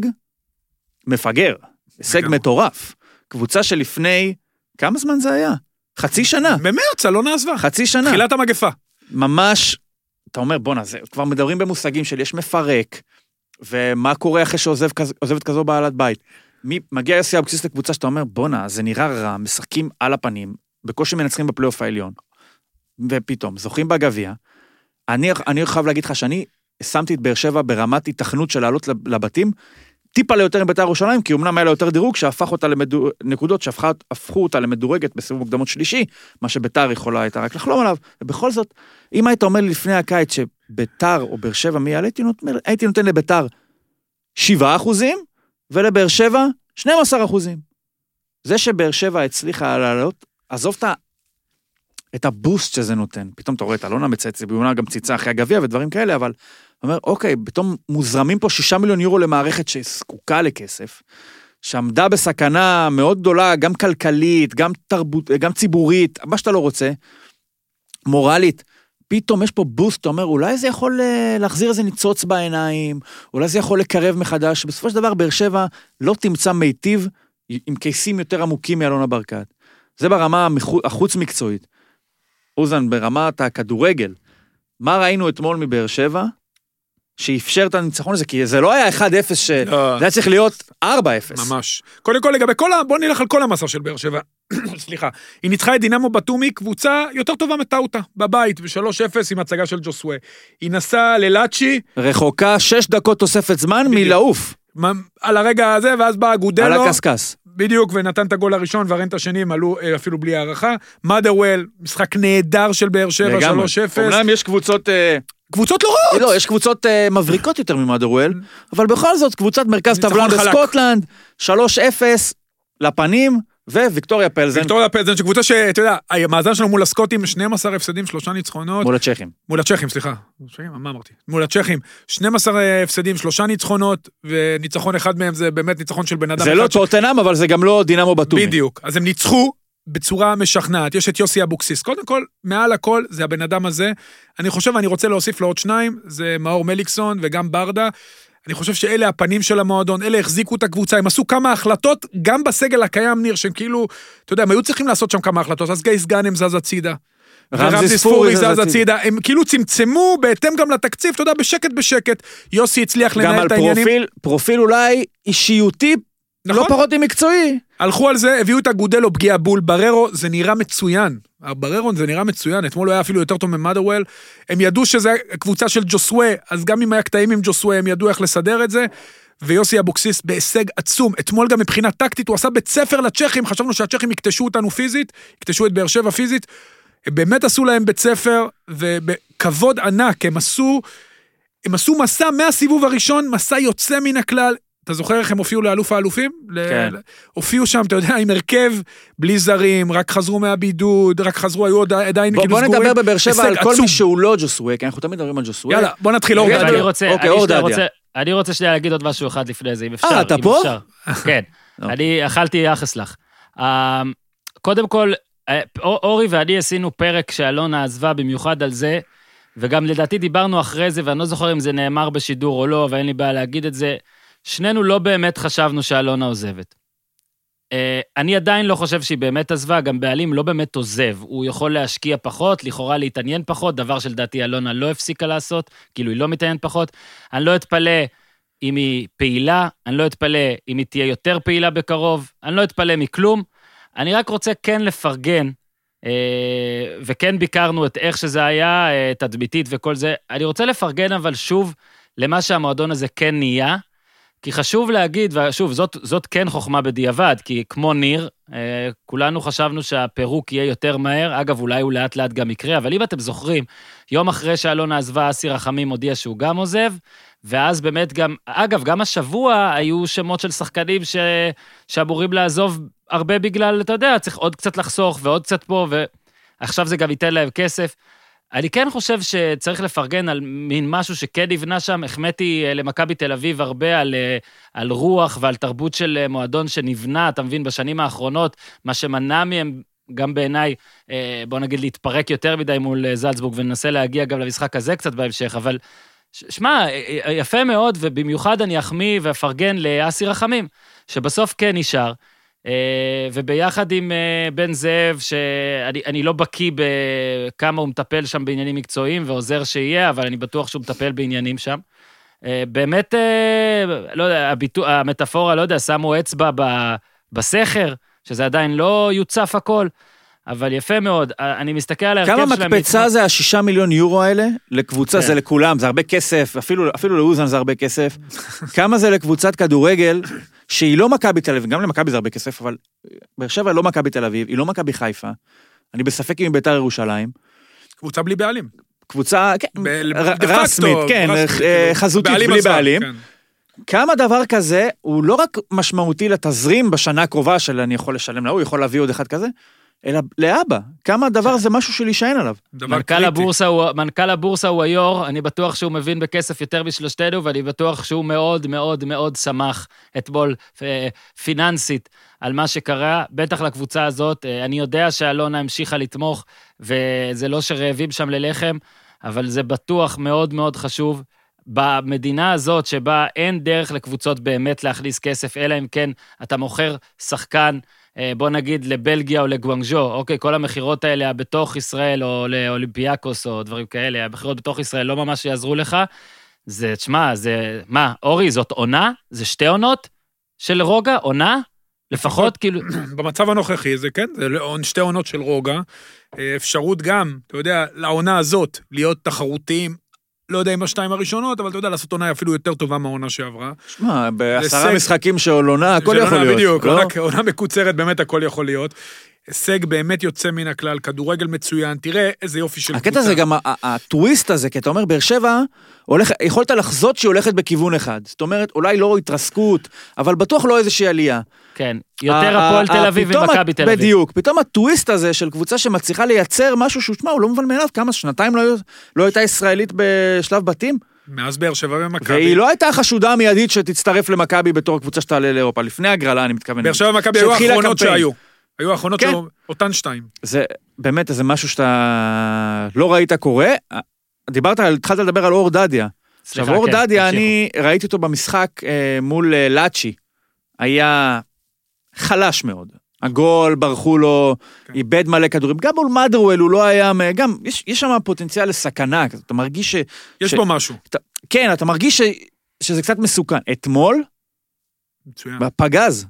מפגר, הישג. מטורף. קבוצה שלפני, כמה זמן זה היה? חצי שנה. במרץ, אלונה עזבה. חצי שנה. תחילת המגפה. ממש, אתה אומר, בואנה, זה, כבר מדברים במושגים של יש מפרק, ומה קורה אחרי שעוזבת כז, עוזבת כזו בעלת בית. מי, מגיע יוסי אבוקסיס לקבוצה שאתה אומר, בואנה, זה נראה רע, משחקים על הפנים, בקושי מנצחים בפלייאוף העליון, ופתאום זוכים בגביע. אני, אני חייב להגיד לך שאני שמתי את באר שבע ברמת התכנות של לעלות לב- לבתים, טיפה ליותר מבית"ר ירושלים, כי אמנם היה לה יותר דירוג, שהפך אותה לנקודות שהפכו אותה למדורגת בסיבוב מוקדמות שלישי, מה שבית"ר יכולה הייתה רק לחלום עליו, ובכל זאת, אם היית אומר לי לפני הקיץ שבית"ר או באר שבע מי יעלה, הייתי נותן, לבית"ר 7 אחוזים, ולבאר שבע 12 אחוזים. זה שבאר שבע הצליחה לעלות, עזוב את ה... את הבוסט שזה נותן. פתאום אתה רואה את אלונה מצייצת, והיא עונה גם ציצה אחרי הגביע ודברים כאלה, אבל אומר, אוקיי, פתאום מוזרמים פה שישה מיליון יורו למערכת שזקוקה לכסף, שעמדה בסכנה מאוד גדולה, גם כלכלית, גם תרבות, גם ציבורית, מה שאתה לא רוצה, מורלית. פתאום יש פה בוסט, אתה אומר, אולי זה יכול אה, להחזיר איזה ניצוץ בעיניים, אולי זה יכול לקרב מחדש. בסופו של דבר, באר שבע לא תמצא מיטיב עם קייסים יותר עמוקים מאלונה ברקת. זה ברמה החוץ-מקצועית. אוזן, ברמת הכדורגל, מה ראינו אתמול מבאר שבע? שאפשר את הניצחון הזה, כי זה לא היה 1-0 ש... לא. זה היה צריך להיות 4-0. ממש. קודם כל לגבי כל ה... בוא נלך על כל המסע של באר שבע. סליחה. היא ניצחה את דינמו בתומי, קבוצה יותר טובה מטאוטה, בבית, ב-3-0 עם הצגה של ג'וסווה. היא נסעה ללאצ'י, רחוקה 6 דקות תוספת זמן. מלעוף, על הרגע הזה, ואז בא על אגודלו, הקשקש. בדיוק, ונתן את הגול הראשון, והרנט השני, הם עלו אה, אפילו בלי הערכה. מאדרוול, משחק נהדר של באר שבע, 3-0. לגמרי. אומנם יש קבוצות... אה, קבוצות לא רעות! לא, יש קבוצות אה, מבריקות יותר ממאדרואל, אבל בכל זאת, קבוצת מרכז חלק. בסקוטלנד, 3-0 לפנים, וויקטוריה פלזן ויקטוריה פלזן, שקבוצה שאתה יודע, המאזן שלנו מול הסקוטים, 12 הפסדים, שלושה ניצחונות. מול הצ'כים. מול הצ'כים, סליחה. מה אמרתי? מול הצ'כים. 12 הפסדים, שלושה ניצחונות, וניצחון אחד מהם זה באמת ניצחון של בן אדם זה. לא טוטנאם, אבל זה גם לא דינמו בתומי. בדיוק. אז הם ניצחו בצורה משכנעת. יש את יוסי אבוקסיס. קודם כל, מעל הכל, זה הבן אדם הזה. אני חושב, אני רוצה להוסיף לו עוד שניים, זה מאור מליקסון וגם ברדה. אני חושב שאלה הפנים של המועדון, אלה החזיקו את הקבוצה, הם עשו כמה החלטות, גם בסגל הקיים, ניר, שהם כאילו, אתה יודע, הם היו צריכים לעשות שם כמה החלטות, אז גייס גאנם זז הצידה. ורמזי ספורי זז הצידה, הם כאילו צמצמו בהתאם גם לתקציב, אתה יודע, בשקט בשקט. יוסי הצליח גם לנהל על את העניינים. פרופיל, פרופיל אולי אישיותי, לא נכון. פחות ממקצועי. הלכו על זה, הביאו את הגודלו פגיעה בול, בררו זה נראה מצוין. בררו זה נראה מצוין, אתמול הוא היה אפילו יותר טוב ממאדרוול. הם ידעו שזה קבוצה של ג'וסווה, אז גם אם היה קטעים עם ג'וסווה, הם ידעו איך לסדר את זה. ויוסי אבוקסיס בהישג עצום. אתמול גם מבחינה טקטית, הוא עשה בית ספר לצ'כים, חשבנו שהצ'כים יקטשו אותנו פיזית, יקטשו את באר שבע פיזית. הם באמת עשו להם בית ספר, ובכבוד ענק, הם עשו, הם עשו מסע מהסיבוב הראשון, מסע יוצא מן הכלל. אתה זוכר איך הם הופיעו לאלוף האלופים? ל- כן. הופיעו שם, אתה יודע, עם הרכב בלי זרים, רק חזרו מהבידוד, רק חזרו, היו עוד עדיין בוא כאילו בוא סגורים. נדבר בבאר שבע על כל עצום. מי שהוא לא ג'וסווה, כי אנחנו תמיד מדברים על ג'וסווה. יאללה, בוא נתחיל, אור רגע, דדיה. אני רוצה, אוקיי, אני אור דדיה. רוצה, אני רוצה שנייה להגיד עוד משהו אחד לפני זה, אם אפשר. אה, אתה פה? אפשר. כן. אני אכלתי יחס לך. אה, קודם כל, אה, אור- אורי ואני עשינו פרק שאלונה עזבה במיוחד על זה, וגם לדעתי דיברנו אחרי זה, ואני לא זוכר אם זה נאמר בשידור או לא, ואין לי בעיה להגיד את זה. שנינו לא באמת חשבנו שאלונה עוזבת. אה, אני עדיין לא חושב שהיא באמת עזבה, גם בעלים לא באמת עוזב. הוא יכול להשקיע פחות, לכאורה להתעניין פחות, דבר שלדעתי אלונה לא הפסיקה לעשות, כאילו היא לא מתעניינת פחות. אני לא אתפלא אם היא פעילה, אני לא אתפלא אם היא תהיה יותר פעילה בקרוב, אני לא אתפלא מכלום. אני רק רוצה כן לפרגן אה, וכן ביקרנו את איך שזה היה, אה, תדמיתית וכל זה. אני רוצה לפרגן אבל שוב למה שהמועדון הזה כן נהיה, כי חשוב להגיד, ושוב, זאת, זאת כן חוכמה בדיעבד, כי כמו ניר, אה, כולנו חשבנו שהפירוק יהיה יותר מהר, אגב, אולי הוא לאט לאט גם יקרה, אבל אם אתם זוכרים, יום אחרי שאלונה עזבה, אסי רחמים הודיע שהוא גם עוזב, ואז באמת גם, אגב, גם השבוע היו שמות של שחקנים ש, שאמורים לעזוב הרבה בגלל, אתה יודע, צריך עוד קצת לחסוך ועוד קצת פה, ועכשיו זה גם ייתן להם כסף. אני כן חושב שצריך לפרגן על מין משהו שכן נבנה שם. החמאתי אה, למכבי תל אביב הרבה על, אה, על רוח ועל תרבות של אה, מועדון שנבנה, אתה מבין, בשנים האחרונות, מה שמנע מהם גם בעיניי, בוא נגיד, להתפרק יותר מדי מול זלצבורג, וננסה להגיע גם למשחק הזה קצת בהמשך, אבל שמע, יפה מאוד, ובמיוחד אני אחמיא ואפרגן לאסי רחמים, שבסוף כן נשאר. אה, וביחד עם אה, בן זאב, שאני לא בקיא בכמה הוא מטפל שם בעניינים מקצועיים ועוזר שיהיה, אבל אני בטוח שהוא מטפל בעניינים שם. אה, באמת, לא יודע, הביטו, המטאפורה, לא יודע, שמו אצבע בסכר, שזה עדיין לא יוצף הכל. אבל יפה מאוד, אני מסתכל על ההרכב שלהם... כמה מקפצה זה השישה מיליון יורו האלה? לקבוצה כן. זה לכולם, זה הרבה כסף, אפילו, אפילו לאוזן זה הרבה כסף. כמה זה לקבוצת כדורגל שהיא לא מכבי תל אביב, גם למכבי זה הרבה כסף, אבל באר שבע לא מכבי תל אביב, היא לא מכבי חיפה. אני בספק אם היא ביתר ירושלים. קבוצה בלי בעלים. קבוצה, כן, רסמית, כן, אה, חזותית, בלי בעלים. כן. כמה דבר כזה הוא לא רק משמעותי לתזרים בשנה הקרובה של אני יכול לשלם להוא, יכול להביא עוד אחד כזה, אלא לאבא. כמה הדבר זה משהו שלהישען עליו. מנכ"ל הבורסה, הוא, מנכ"ל הבורסה הוא היו"ר, אני בטוח שהוא מבין בכסף יותר משלושתנו, ואני בטוח שהוא מאוד מאוד מאוד שמח אתמול אה, פיננסית על מה שקרה, בטח לקבוצה הזאת. אה, אני יודע שאלונה המשיכה לתמוך, וזה לא שרעבים שם ללחם, אבל זה בטוח מאוד מאוד חשוב. במדינה הזאת, שבה אין דרך לקבוצות באמת להכניס כסף, אלא אם כן אתה מוכר שחקן בוא נגיד לבלגיה או לגואנגז'ו, אוקיי, כל המכירות האלה בתוך ישראל, או לאולימפיאקוס או דברים כאלה, המכירות בתוך ישראל לא ממש יעזרו לך. זה, תשמע, זה, מה, אורי, זאת עונה? זה שתי עונות של רוגע? עונה? לפחות כאילו... במצב הנוכחי זה כן, זה שתי עונות של רוגע. אה, אפשרות גם, אתה יודע, לעונה הזאת, להיות תחרותיים לא יודע אם השתיים הראשונות, אבל אתה יודע, לעשות עונה אפילו יותר טובה מהעונה שעברה. שמע, בעשרה משחקים של עונה, הכל יכול להיות. בדיוק, לא? עונה מקוצרת, באמת הכל יכול להיות. הישג באמת יוצא מן הכלל, כדורגל מצוין, תראה איזה יופי של קבוצה. הקטע זה גם הטוויסט הזה, כי אתה אומר, באר שבע, הולך, יכולת לחזות שהיא הולכת בכיוון אחד. זאת אומרת, אולי לא התרסקות, אבל בטוח לא איזושהי עלייה. כן, יותר הפועל תל אביב ומכבי תל אביב. בדיוק, פתאום הטוויסט הזה של קבוצה שמצליחה לייצר משהו שהוא, שמע, הוא לא מובן מאליו, כמה שנתיים לא, לא הייתה ישראלית בשלב בתים? מאז באר שבע ומכבי. והיא לא הייתה החשודה המיידית שתצטרף למכבי בתור קבוצה שתעלה לאירופה, לפני הגרלה אני מתכוון. באר שבע ומכבי היו האחרונות שהיו. היו האחרונות כן. שלו, אותן שתיים. זה באמת איזה משהו שאתה לא ראית קורה. דיברת, התחלת לדבר על אור דדיה. עכשיו, אור כן, דדיה, אני ראיתי אותו במשחק אה, מול אה, לאצ'י. היה חלש מאוד. הגול, ברחו לו, כן. איבד מלא כדורים. גם מול מאדרוול הוא לא היה, גם, יש, יש שם פוטנציאל לסכנה, אתה מרגיש ש... יש ש, בו משהו. אתה, כן, אתה מרגיש ש, שזה קצת מסוכן. אתמול, מצוין. בפגז,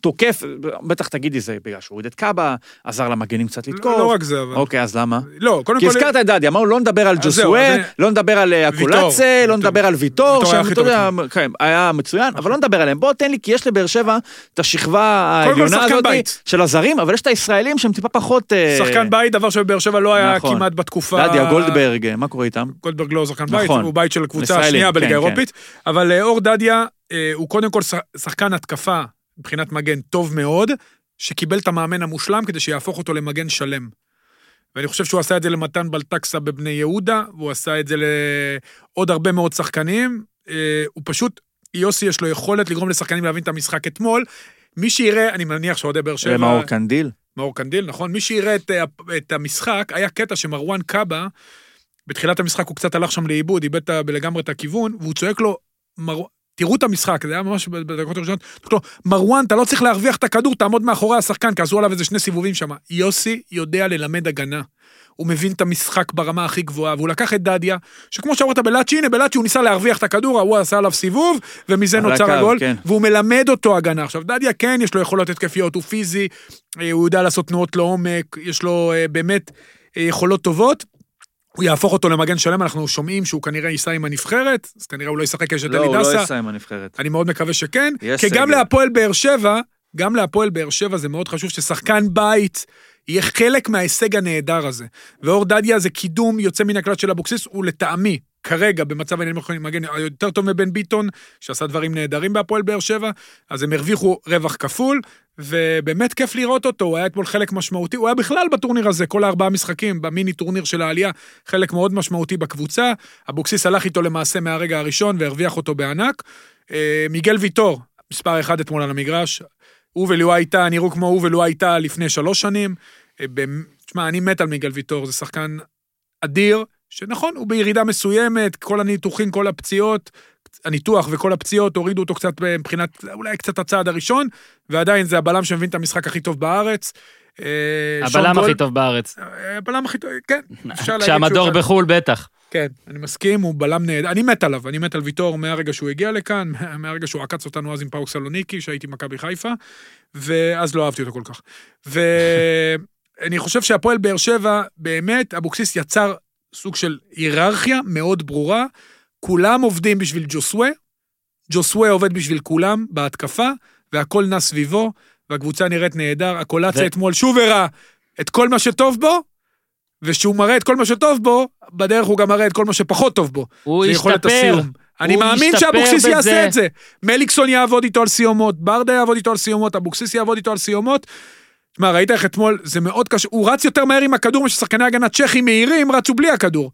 תוקף, בטח תגידי זה בגלל שהוא הוריד את קאבה, עזר למגנים קצת לתקוף. לא, לא רק זה, אבל... אוקיי, אז למה? לא, קודם כל... כי הזכרת את דדי, אמרנו לא נדבר על ג'וסואל, לא נדבר על אה, אקולצה, לא נדבר על ויטור, שם, אתה יודע, כן, היה מצוין, אבל לא נדבר עליהם. בוא תן לי, כי יש לבאר שבע את השכבה העליונה הזאת של הזרים, אבל יש את הישראלים שהם טיפה פחות... אה, שחקן בית, דבר שבאר שבע לא היה נכון. כמעט בתקופה... דדיה, גולדברג, מה קורה איתם? גולדברג לא שחקן בית, נכון. הוא בית של הקבוצה השנייה בליגה כן, האירופית, כן. אבל אה, אור דדיה הוא קודם כל שחקן התקפה מבחינת מגן טוב מאוד, שקיבל את המאמן המושלם כדי שיהפוך אותו למגן שלם. ואני חושב שהוא עשה את זה למתן בלטקסה בבני יהודה, והוא עשה את זה לעוד הרבה מאוד שחקנים. אה, הוא פשוט, יוסי יש לו יכולת לגרום לשחקנים להבין את המשחק אתמול. מי שיראה, אני מניח שאוהדי באר שבע... מאור קנדיל. מאור קנדיל, נכון. מי שיראה את, את המשחק, היה קטע שמרואן קאבה, בתחילת המשחק הוא קצת הלך שם לאיבוד, איבד לגמרי את הכיוון, והוא צועק לו, מר... תראו את המשחק, זה היה ממש בדקות הראשונות. לו, מרואן, אתה לא צריך להרוויח את הכדור, תעמוד מאחורי השחקן, כי עשו עליו איזה שני סיבובים שם. יוסי יודע ללמד הגנה. הוא מבין את המשחק ברמה הכי גבוהה, והוא לקח את דדיה, שכמו שאמרת בלאצ'י, הנה בלאצ'י הוא ניסה להרוויח את הכדור, ההוא עשה עליו סיבוב, ומזה נוצר הגול, כן. והוא מלמד אותו הגנה. עכשיו, דדיה כן, יש לו יכולות התקפיות, הוא פיזי, אה, הוא יודע לעשות תנועות לעומק, יש לו אה, באמת אה, יכולות טובות. הוא יהפוך אותו למגן שלם, אנחנו שומעים שהוא כנראה ייסע עם הנבחרת, אז כנראה הוא לא ישחק יש את לא, אלי הוא לא דסה. ייסע עם הנבחרת. אני מאוד מקווה שכן, כי גם. להפועל באר שבע, גם להפועל באר שבע זה מאוד חשוב ששחקן בית יהיה חלק מההישג הנהדר הזה. ואור דדיה זה קידום יוצא מן הכלל של אבוקסיס, הוא לטעמי, כרגע, במצב העניינים יכולים מגן יותר טוב מבן ביטון, שעשה דברים נהדרים בהפועל באר שבע, אז הם הרוויחו רווח כפול, ובאמת כיף לראות אותו, הוא היה אתמול חלק משמעותי, הוא היה בכלל בטורניר הזה, כל הארבעה משחקים, במיני טורניר של העלייה, חלק מאוד משמעותי בקבוצה. אבוקסיס הלך איתו למעשה מהרגע הראשון והרוויח אותו בענק. אה, מיגל ויטור, מספר אחד אתמול על המגרש, הוא ולואי טאה נראו כמו הוא ולואי טאה לפני שלוש שנים. אה, תשמע, אני מת על מיגל ויטור, זה שחקן אדיר, שנכון, הוא בירידה מסוימת, כל הניתוחים, כל הפציעות, הניתוח וכל הפציעות הורידו אותו קצת מבחינת, אולי קצת הצעד הראשון, ועדיין זה הבלם שמבין את המשחק הכי טוב בארץ. אה, הבלם הכי טוב בארץ. אה, הבלם הכי טוב, כן. כשהמדור בחו"ל בטח. כן, אני מסכים, הוא בלם נהדר, אני מת עליו, אני מת על ויטור מהרגע שהוא הגיע לכאן, מהרגע שהוא עקץ אותנו אז עם פאוק סלוניקי, שהייתי במכבי חיפה, ואז לא אהבתי אותו כל כך. ואני חושב שהפועל באר שבע, באמת, אבוקסיס יצר סוג של היררכיה מאוד ברורה, כולם עובדים בשביל ג'וסווה, ג'וסווה עובד בשביל כולם בהתקפה, והכל נע סביבו, והקבוצה נראית נהדר, הקולציה ו- אתמול שוב הראה את כל מה שטוב בו, וכשהוא מראה את כל מה שטוב בו, בדרך הוא גם מראה את כל מה שפחות טוב בו. הוא השתפר. אני מאמין שאבוקסיס. יעשה את זה. מליקסון יעבוד איתו על סיומות, ברדה יעבוד איתו על סיומות, אבוקסיס יעבוד איתו על סיומות. תשמע, ראית איך אתמול, זה מאוד קשה, הוא רץ יותר מהר עם הכדור מששחקני הגנה צ'כים מהירים רצו בלי הכדור.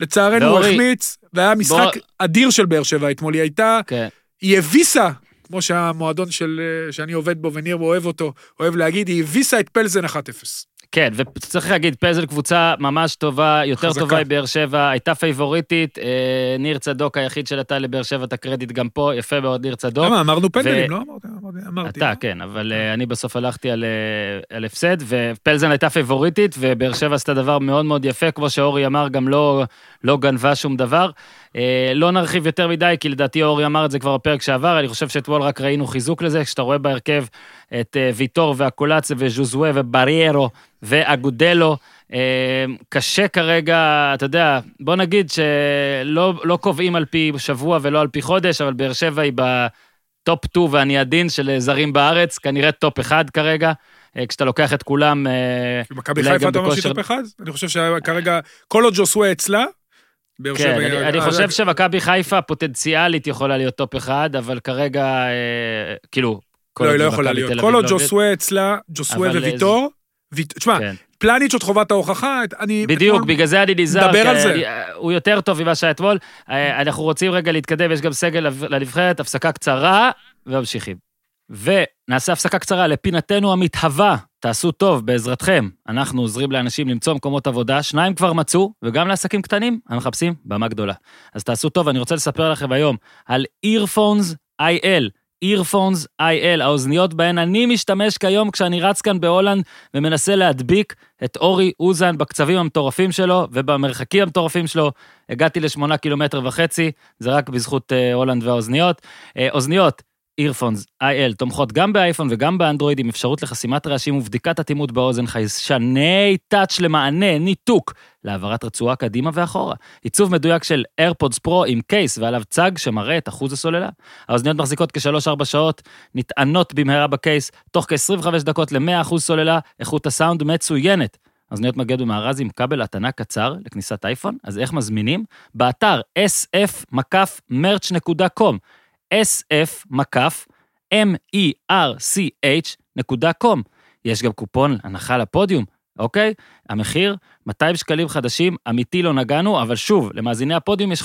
לצערנו הוא החמיץ, והיה משחק בוא- אדיר של באר שבע אתמול, היא הייתה, כן. היא הביסה, כמו שהמועדון של, אה, שאני עובד בו וניר אוהב אותו, אוהב להגיד, היא הביסה את פלזן 1-0. כן, וצריך להגיד, פלזן קבוצה ממש טובה, יותר חזקה. טובה מבאר שבע, הייתה פייבוריטית, אה, ניר צדוק היחיד שנתן לבאר שבע את הקרדיט גם פה, יפה מאוד ניר צדוק. למה, אמרנו פנדלים, ו- לא אמרתי, אמרתי. אתה, כן, אבל אה, אני בסוף הלכתי על, אה, על הפסד, ופלזן הייתה פייבוריטית, ובאר שבע עשתה דבר מאוד מאוד יפה, כמו שאורי אמר, גם לא, לא גנבה שום דבר. אה, לא נרחיב יותר מדי, כי לדעתי אורי אמר את זה כבר בפרק שעבר, אני חושב שאתמול רק ראינו חיזוק לזה, כשאתה רואה בהרכב את אה, ויטור והקולציה וז'וסווה ובריארו ואגודלו, אה, קשה כרגע, אתה יודע, בוא נגיד שלא לא קובעים על פי שבוע ולא על פי חודש, אבל באר שבע היא בטופ 2 ואני עדיין של זרים בארץ, כנראה טופ 1 כרגע, כשאתה לוקח את כולם... אה, מכבי אולי חיפה גם אתה אומר שהיא בכושר- טופ אחד? אני חושב שכרגע, כל עוד ג'וסווה אצלה, באר שבע... כן, אני, אני אה, חושב אה, שמכבי חיפה פוטנציאלית יכולה להיות טופ 1, אבל כרגע, אה, כאילו... לא, היא לא יכולה להיות. כל עוד לא- ג'וסווה אצלה, ג'וסווה וויטור, ויט- תשמע, כן. פלניץ' עוד חובת ההוכחה, אני... בדיוק, בגלל זה אני נזהר. נדבר כי על זה. אני- הוא יותר טוב ממה שהיה אתמול. אה, אנחנו רוצים רגע להתקדם, יש גם סגל לנבחרת, הפסקה קצרה, וממשיכים. ונעשה הפסקה קצרה לפינתנו המתהווה. תעשו טוב, בעזרתכם. אנחנו עוזרים לאנשים למצוא מקומות עבודה, שניים כבר מצאו, וגם לעסקים קטנים, המחפשים במה גדולה. אז תעשו טוב, אני רוצה לספר לכם היום על Earphones IL. Earphones IL, האוזניות בהן אני משתמש כיום כשאני רץ כאן בהולנד ומנסה להדביק את אורי אוזן בקצבים המטורפים שלו ובמרחקים המטורפים שלו. הגעתי לשמונה קילומטר וחצי, זה רק בזכות אה, הולנד והאוזניות. אה, אוזניות, אירפונס IL, תומכות גם באייפון וגם באנדרואיד עם אפשרות לחסימת רעשים ובדיקת אטימות באוזן, חיישני טאץ' למענה, ניתוק, להעברת רצועה קדימה ואחורה. עיצוב מדויק של AirPods Pro עם קייס ועליו צג שמראה את אחוז הסוללה. האוזניות מחזיקות כ-3-4 שעות, נטענות במהרה בקייס, תוך כ-25 דקות ל-100% סוללה, איכות הסאונד מצוינת. האוזניות מגיעות במארז עם כבל הטענה קצר לכניסת אייפון, אז איך מזמינים? באתר sf-merch.com, sf-merch.com. יש גם קופון הנחה לפודיום, אוקיי? המחיר 200 שקלים חדשים, אמיתי לא נגענו, אבל שוב, למאזיני הפודיום יש 15%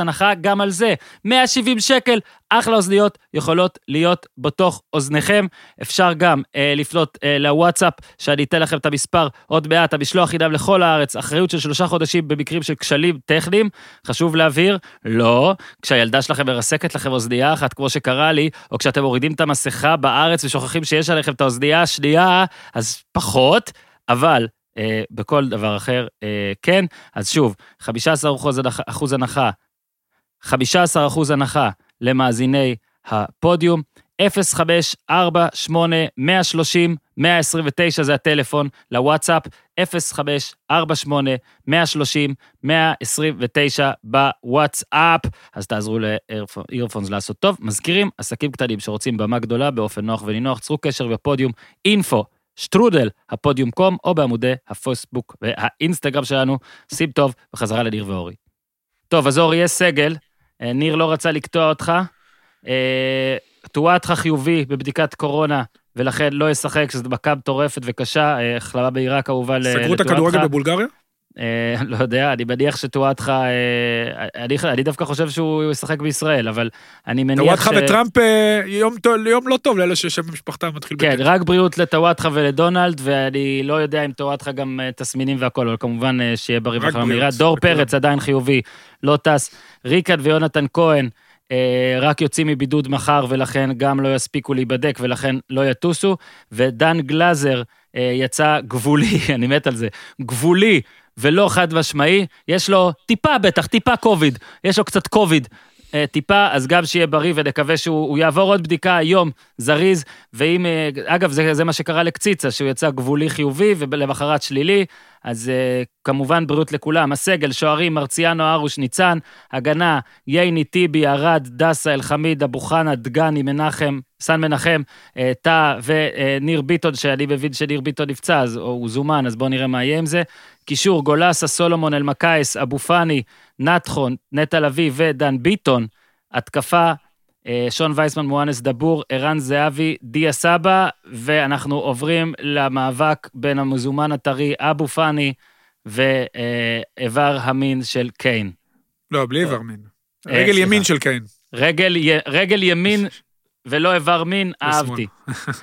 הנחה גם על זה. 170 שקל, אחלה אוזניות, יכולות להיות בתוך אוזניכם. אפשר גם אה, לפנות אה, לוואטסאפ, שאני אתן לכם את המספר עוד מעט, המשלוח ידאם לכל הארץ, אחריות של שלושה חודשים במקרים של כשלים טכניים. חשוב להבהיר, לא, כשהילדה שלכם מרסקת לכם אוזנייה אחת, כמו שקרה לי, או כשאתם מורידים את המסכה בארץ ושוכחים שיש עליכם את האוזנייה השנייה, אז פחות, אבל אה, בכל דבר אחר אה, כן. אז שוב, 15 אחוז הנחה, אחוז הנחה, 15 אחוז הנחה למאזיני הפודיום, 0548-130-129 זה הטלפון לוואטסאפ, 0548-130-129 בוואטסאפ, אז תעזרו לאירפונס לעשות טוב. מזכירים, עסקים קטנים שרוצים במה גדולה באופן נוח ונינוח, צרו קשר בפודיום, אינפו, שטרודל, הפודיום קום, או בעמודי הפייסבוק והאינסטגרם שלנו. שים טוב, וחזרה לניר ואורי. טוב, אז אורי, יש סגל, אה, ניר לא רצה לקטוע אותך. אה, טואטחה חיובי בבדיקת קורונה, ולכן לא ישחק, שזו מכה מטורפת וקשה, אה, החלמה מהירה כמובן ל- סגרו את. הכדורגל בבולגריה? אה, לא יודע, אני מניח שטואטחה, אני, אני דווקא חושב שהוא ישחק בישראל, אבל אני מניח טוואטחה וטראמפ אה, יום יום לא טוב לאלה ששם משפחתם מתחיל כן, בט'. רק בריאות לטואטחה ולדונלד, ואני לא יודע אם טואטחה גם אה, תסמינים והכל, אבל כמובן שיהיה בריא בריאות, מהירה. דור. פרץ עדיין חיובי, לא טס. ריקרד ויונתן כהן רק יוצאים מבידוד מחר, ולכן גם לא יספיקו להיבדק, ולכן לא יטוסו. ודן גלאזר יצא גבולי, אני מת על זה, גבולי ולא חד משמעי, יש לו טיפה בטח, טיפה קוביד, יש לו קצת קוביד. אה, טיפה, אז גם שיהיה בריא ונקווה שהוא הוא יעבור עוד בדיקה היום, זריז, ואם, אה, אגב, זה, זה מה שקרה לקציצה, שהוא יצא גבולי חיובי ולמחרת שלילי, אז אה, כמובן בריאות לכולם. הסגל, שוערים, מרציאנו, ארוש, ניצן, הגנה, ייני, טיבי, ארד, דסה, אלחמיד, אבו חנה, דגני, מנחם, סן מנחם, אה, טאה וניר ביטון, שאני מבין שניר ביטון נפצע, אז הוא זומן, אז בואו נראה מה יהיה עם זה. קישור, גולסה, סולומון, אלמקייס, אבו פאני, נתחון, נטע לביא ודן ביטון. התקפה, אה, שון וייסמן, מואנס דבור, ערן זהבי, דיה סבא, ואנחנו עוברים למאבק בין המזומן הטרי אבו פאני ואיבר המין של קיין. לא, בלי איבר מין. אה, רגל. ימין של קיין. רגל, רגל ימין ולא איבר מין, אהבתי.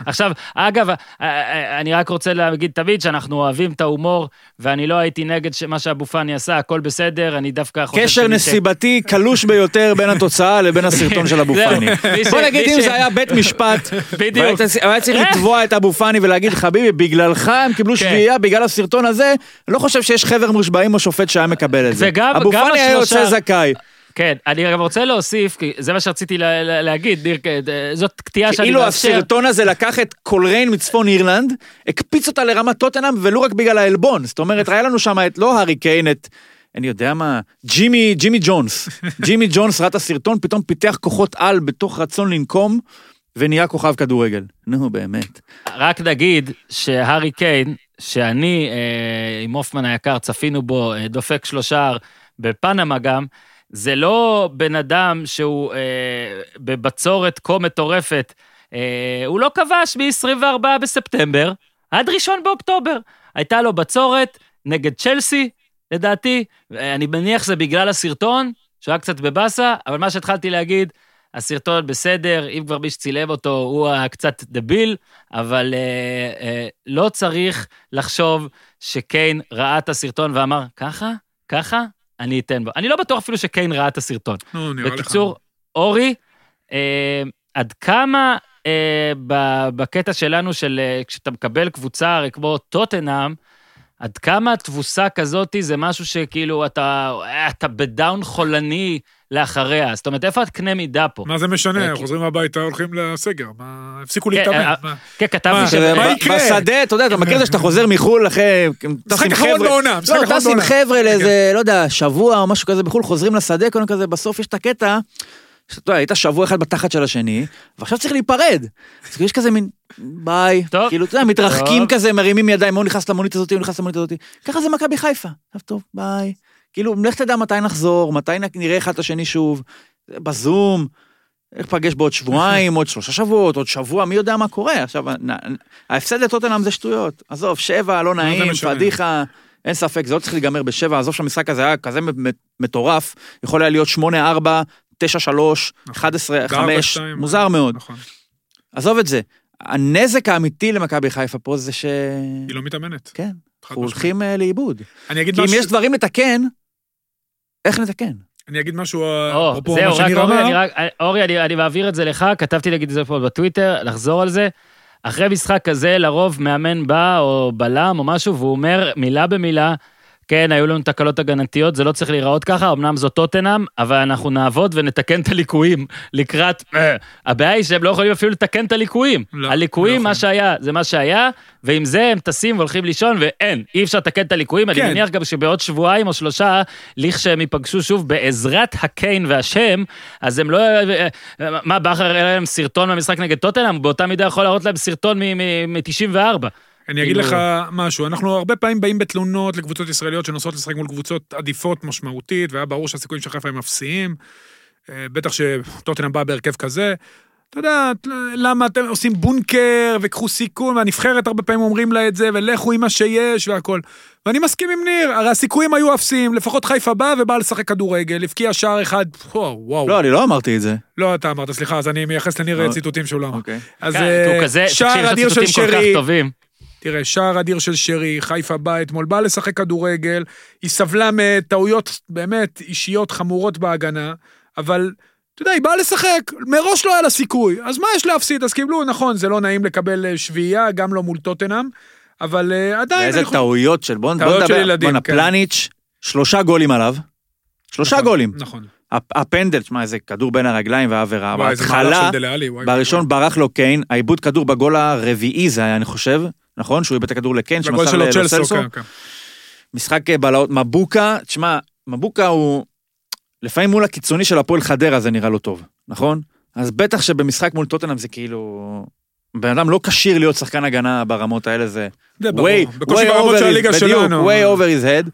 עכשיו, אגב, אה, אה, אני רק רוצה להגיד תמיד שאנחנו אוהבים את ההומור, ואני לא הייתי נגד מה שאבו פאני עשה, הכל בסדר, אני דווקא חושב... קשר נסיבתי קלוש ביותר בין התוצאה לבין הסרטון של אבו פאני. בוא נגיד אם זה היה בית משפט, בדיוק. והיית- היה צריך לתבוע את אבו פאני ולהגיד חביבי בגללך הם קיבלו כן. שביעייה בגלל הסרטון הזה, אני לא חושב שיש חבר מושבעים או שופט שהיה מקבל את זה. אבו פאני היה יוצא זכאי. כן, אני גם רוצה להוסיף, כי זה מה שרציתי לה- לה- להגיד, ניר, אה, זאת קטיעה שאני כאילו מאפשר. הסרטון הזה לקח את קולריין מצפון אירלנד, הקפיץ אותה לרמת טוטנאם ולו רק בגלל העלבון. זאת אומרת, היה לנו שם את לא הארי קיין, את... אני יודע מה, ג'ימי, ג'ימי ג'ונס. ג'ימי ג'ונס ראה את הסרטון, פתאום פיתח כוחות על בתוך רצון לנקום, ונהיה כוכב כדורגל. נו, באמת. רק נגיד שהארי קיין, שאני אה, עם הופמן היקר צפינו בו, אה, דופק שלושה בפנמה גם, זה לא בן אדם שהוא אה, בבצורת כה מטורפת. אה, הוא לא כבש מ-24 בספטמבר עד ראשון באוקטובר. הייתה לו בצורת נגד צ'לסי, לדעתי, אני מניח שזה בגלל הסרטון, שהוא היה קצת בבאסה, אבל מה שהתחלתי להגיד, הסרטון בסדר, אם כבר מי שצילם אותו הוא הקצת דביל, אבל אה, אה, לא צריך לחשוב שקיין ראה את הסרטון ואמר, ככה? ככה? אני אתן בו. אני לא בטוח אפילו שקיין ראה את הסרטון. נו, נראה לך. בקיצור, אורי, אה, עד כמה אה, בקטע שלנו של אה, כשאתה מקבל קבוצה הרי כמו טוטנאם, עד כמה תבוסה כזאתי זה משהו שכאילו אתה, אה, אתה בדאון חולני לאחריה. זאת אומרת, איפה הקנה מידה פה? מה זה משנה? אה, חוזרים הביתה, הולכים לסגר. מה, הפסיקו כן, להתאמן. אה, מה? כן, כתבתי ש... מה יקרה? בשדה, אתה יודע, אתה מכיר את זה שאתה חוזר מחו"ל אחרי... משחק אחרון בעונה, משחק לא, טס עם. חבר'ה לאיזה, לא יודע, שבוע או משהו כזה בחו"ל, חוזרים לשדה, קודם כזה, בסוף יש את הקטע, שאתה יודע, היית שבוע אחד בתחת של השני, ועכשיו צריך להיפרד. אז כאילו יש כזה מין, ביי, טוב. כאילו, אתה יודע, מתרחקים טוב. כזה, מרימים ידיים, הוא נכנס למונית הזאתי, הוא נכנס למונית הזאתי. ככה זה מכבי חיפה. עכשיו טוב, ביי. כאילו, לך תדע מתי נחזור, מתי נראה אחד את השני שוב, בזום. איך פגש בעוד שבועיים, עוד שלושה שבועות, עוד שבוע, מי יודע מה קורה. עכשיו, ההפסד לטוטנאם זה שטויות. עזוב, שבע, לא נעים, משנה? פדיחה, אין ספק, זה לא צריך להיגמר בשבע, עזוב שהמשחק הזה היה כזה מטורף, יכול היה להיות שמונה, ארבע, תשע, שלוש, נכון. מוזר מאוד. נכון. עזוב את זה. הנזק האמיתי למכבי חיפה פה זה ש... היא לא מתאמנת. כן, אנחנו. הולכים אה, לאיבוד. אני אגיד כי אם משהו- יש דברים לתקן, איך נתקן? אני אגיד משהו, או, אפרופו זהו, מה רק שניר אורי, אני אמר. רק- אורי, אני אני מעביר את זה לך, כתבתי להגיד את זה פה בטוויטר, לחזור על זה. אחרי משחק כזה, לרוב מאמן בא, או בלם, או משהו, והוא אומר מילה במילה, כן, היו לנו תקלות הגנתיות, זה לא צריך להיראות ככה, אמנם זו טוטנאם, אבל אנחנו נעבוד ונתקן את הליקויים לקראת... אה, הבעיה היא שהם לא יכולים אפילו לתקן את הליקויים. לא, הליקויים, לא מה. שהיה, זה מה שהיה, ועם זה הם טסים והולכים לישון, ואין, אי אפשר לתקן את הליקויים. אני כן. מניח גם שבעוד שבועיים או שלושה, לכשהם ייפגשו שוב בעזרת הקיין והשם, אז הם לא... מה, בכר הראה להם סרטון במשחק נגד טוטנאם? באותה מידה יכול להראות להם סרטון מ-94. אני אגיד כאילו- לך משהו, אנחנו הרבה פעמים באים בתלונות לקבוצות ישראליות שנוסעות לשחק מול קבוצות עדיפות משמעותית, והיה ברור שהסיכויים של חיפה הם אפסיים. אה, בטח שטוטנאם בא בהרכב כזה. אתה יודע, למה אתם עושים בונקר וקחו סיכון, והנבחרת הרבה פעמים אומרים לה את זה, ולכו עם מה שיש והכל. ואני מסכים עם ניר, הרי הסיכויים היו אפסיים, לפחות חיפה באה ובאה לשחק כדורגל, הבקיע שער אחד, וואו, וואו. לא, אני לא אמרתי את זה. לא, אתה אמרת, סליחה, אז אני מייחס לניר אה, ציטוטים שהוא לא אמר. אוקיי. אז כן, אה, שער אדיר של שרי, טובים. תראה, שער אדיר של שרי, חיפה באה אתמול, באה לשחק כדורגל, היא סבלה מטעויות באמת אישיות חמורות בהגנה, אבל, אתה יודע, היא באה לשחק, מראש לא היה לה סיכוי, אז מה יש להפסיד? אז קיבלו, נכון, זה לא נעים לקבל אה, שביעייה, גם לא מול טוטנאם, אבל אה, עדיין... ואיזה אני חושב- טעויות של... בוא בוא טעויות של נדבר. ילדים, בואנה, כן. פלניץ', שלושה גולים עליו. שלושה נכון, גולים. נכון. הפ- הפנדל, תשמע, איזה כדור בין הרגליים והעבירה. איזה בהתחלה, של. בראשון ברח לו קיין, העיבוד כדור בגול הרביעי זה היה, אני חושב, נכון? שהוא איבד את הכדור לגול שמסר לסלסו. כן, כן. משחק אה, בלהות, מבוקה, תשמע, מבוקה הוא... לפעמים מול הקיצוני של הפועל חדרה זה נראה לו טוב, נכון? אז בטח שבמשחק מול טוטנאם זה כאילו... בן אדם לא כשיר להיות שחקן הגנה ברמות האלה, זה... זה ברור, way, בקושי ברמות over של his- הליגה בדיוק, שלנו. way over his head.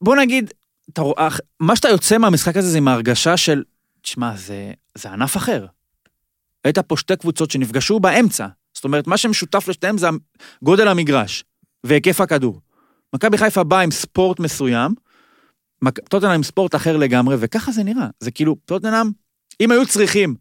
בוא נגיד, אתה רואה- מה שאתה יוצא מהמשחק הזה זה עם ההרגשה של, תשמע, זה, זה ענף אחר. היית פה שתי קבוצות שנפגשו באמצע. זאת אומרת, מה שמשותף לשתיהם זה גודל המגרש והיקף הכדור. מכבי חיפה באה עם ספורט מסוים, טוטנאם עם ספורט אחר לגמרי, וככה זה נראה. זה כאילו, טוטנאם, אם היו צריכים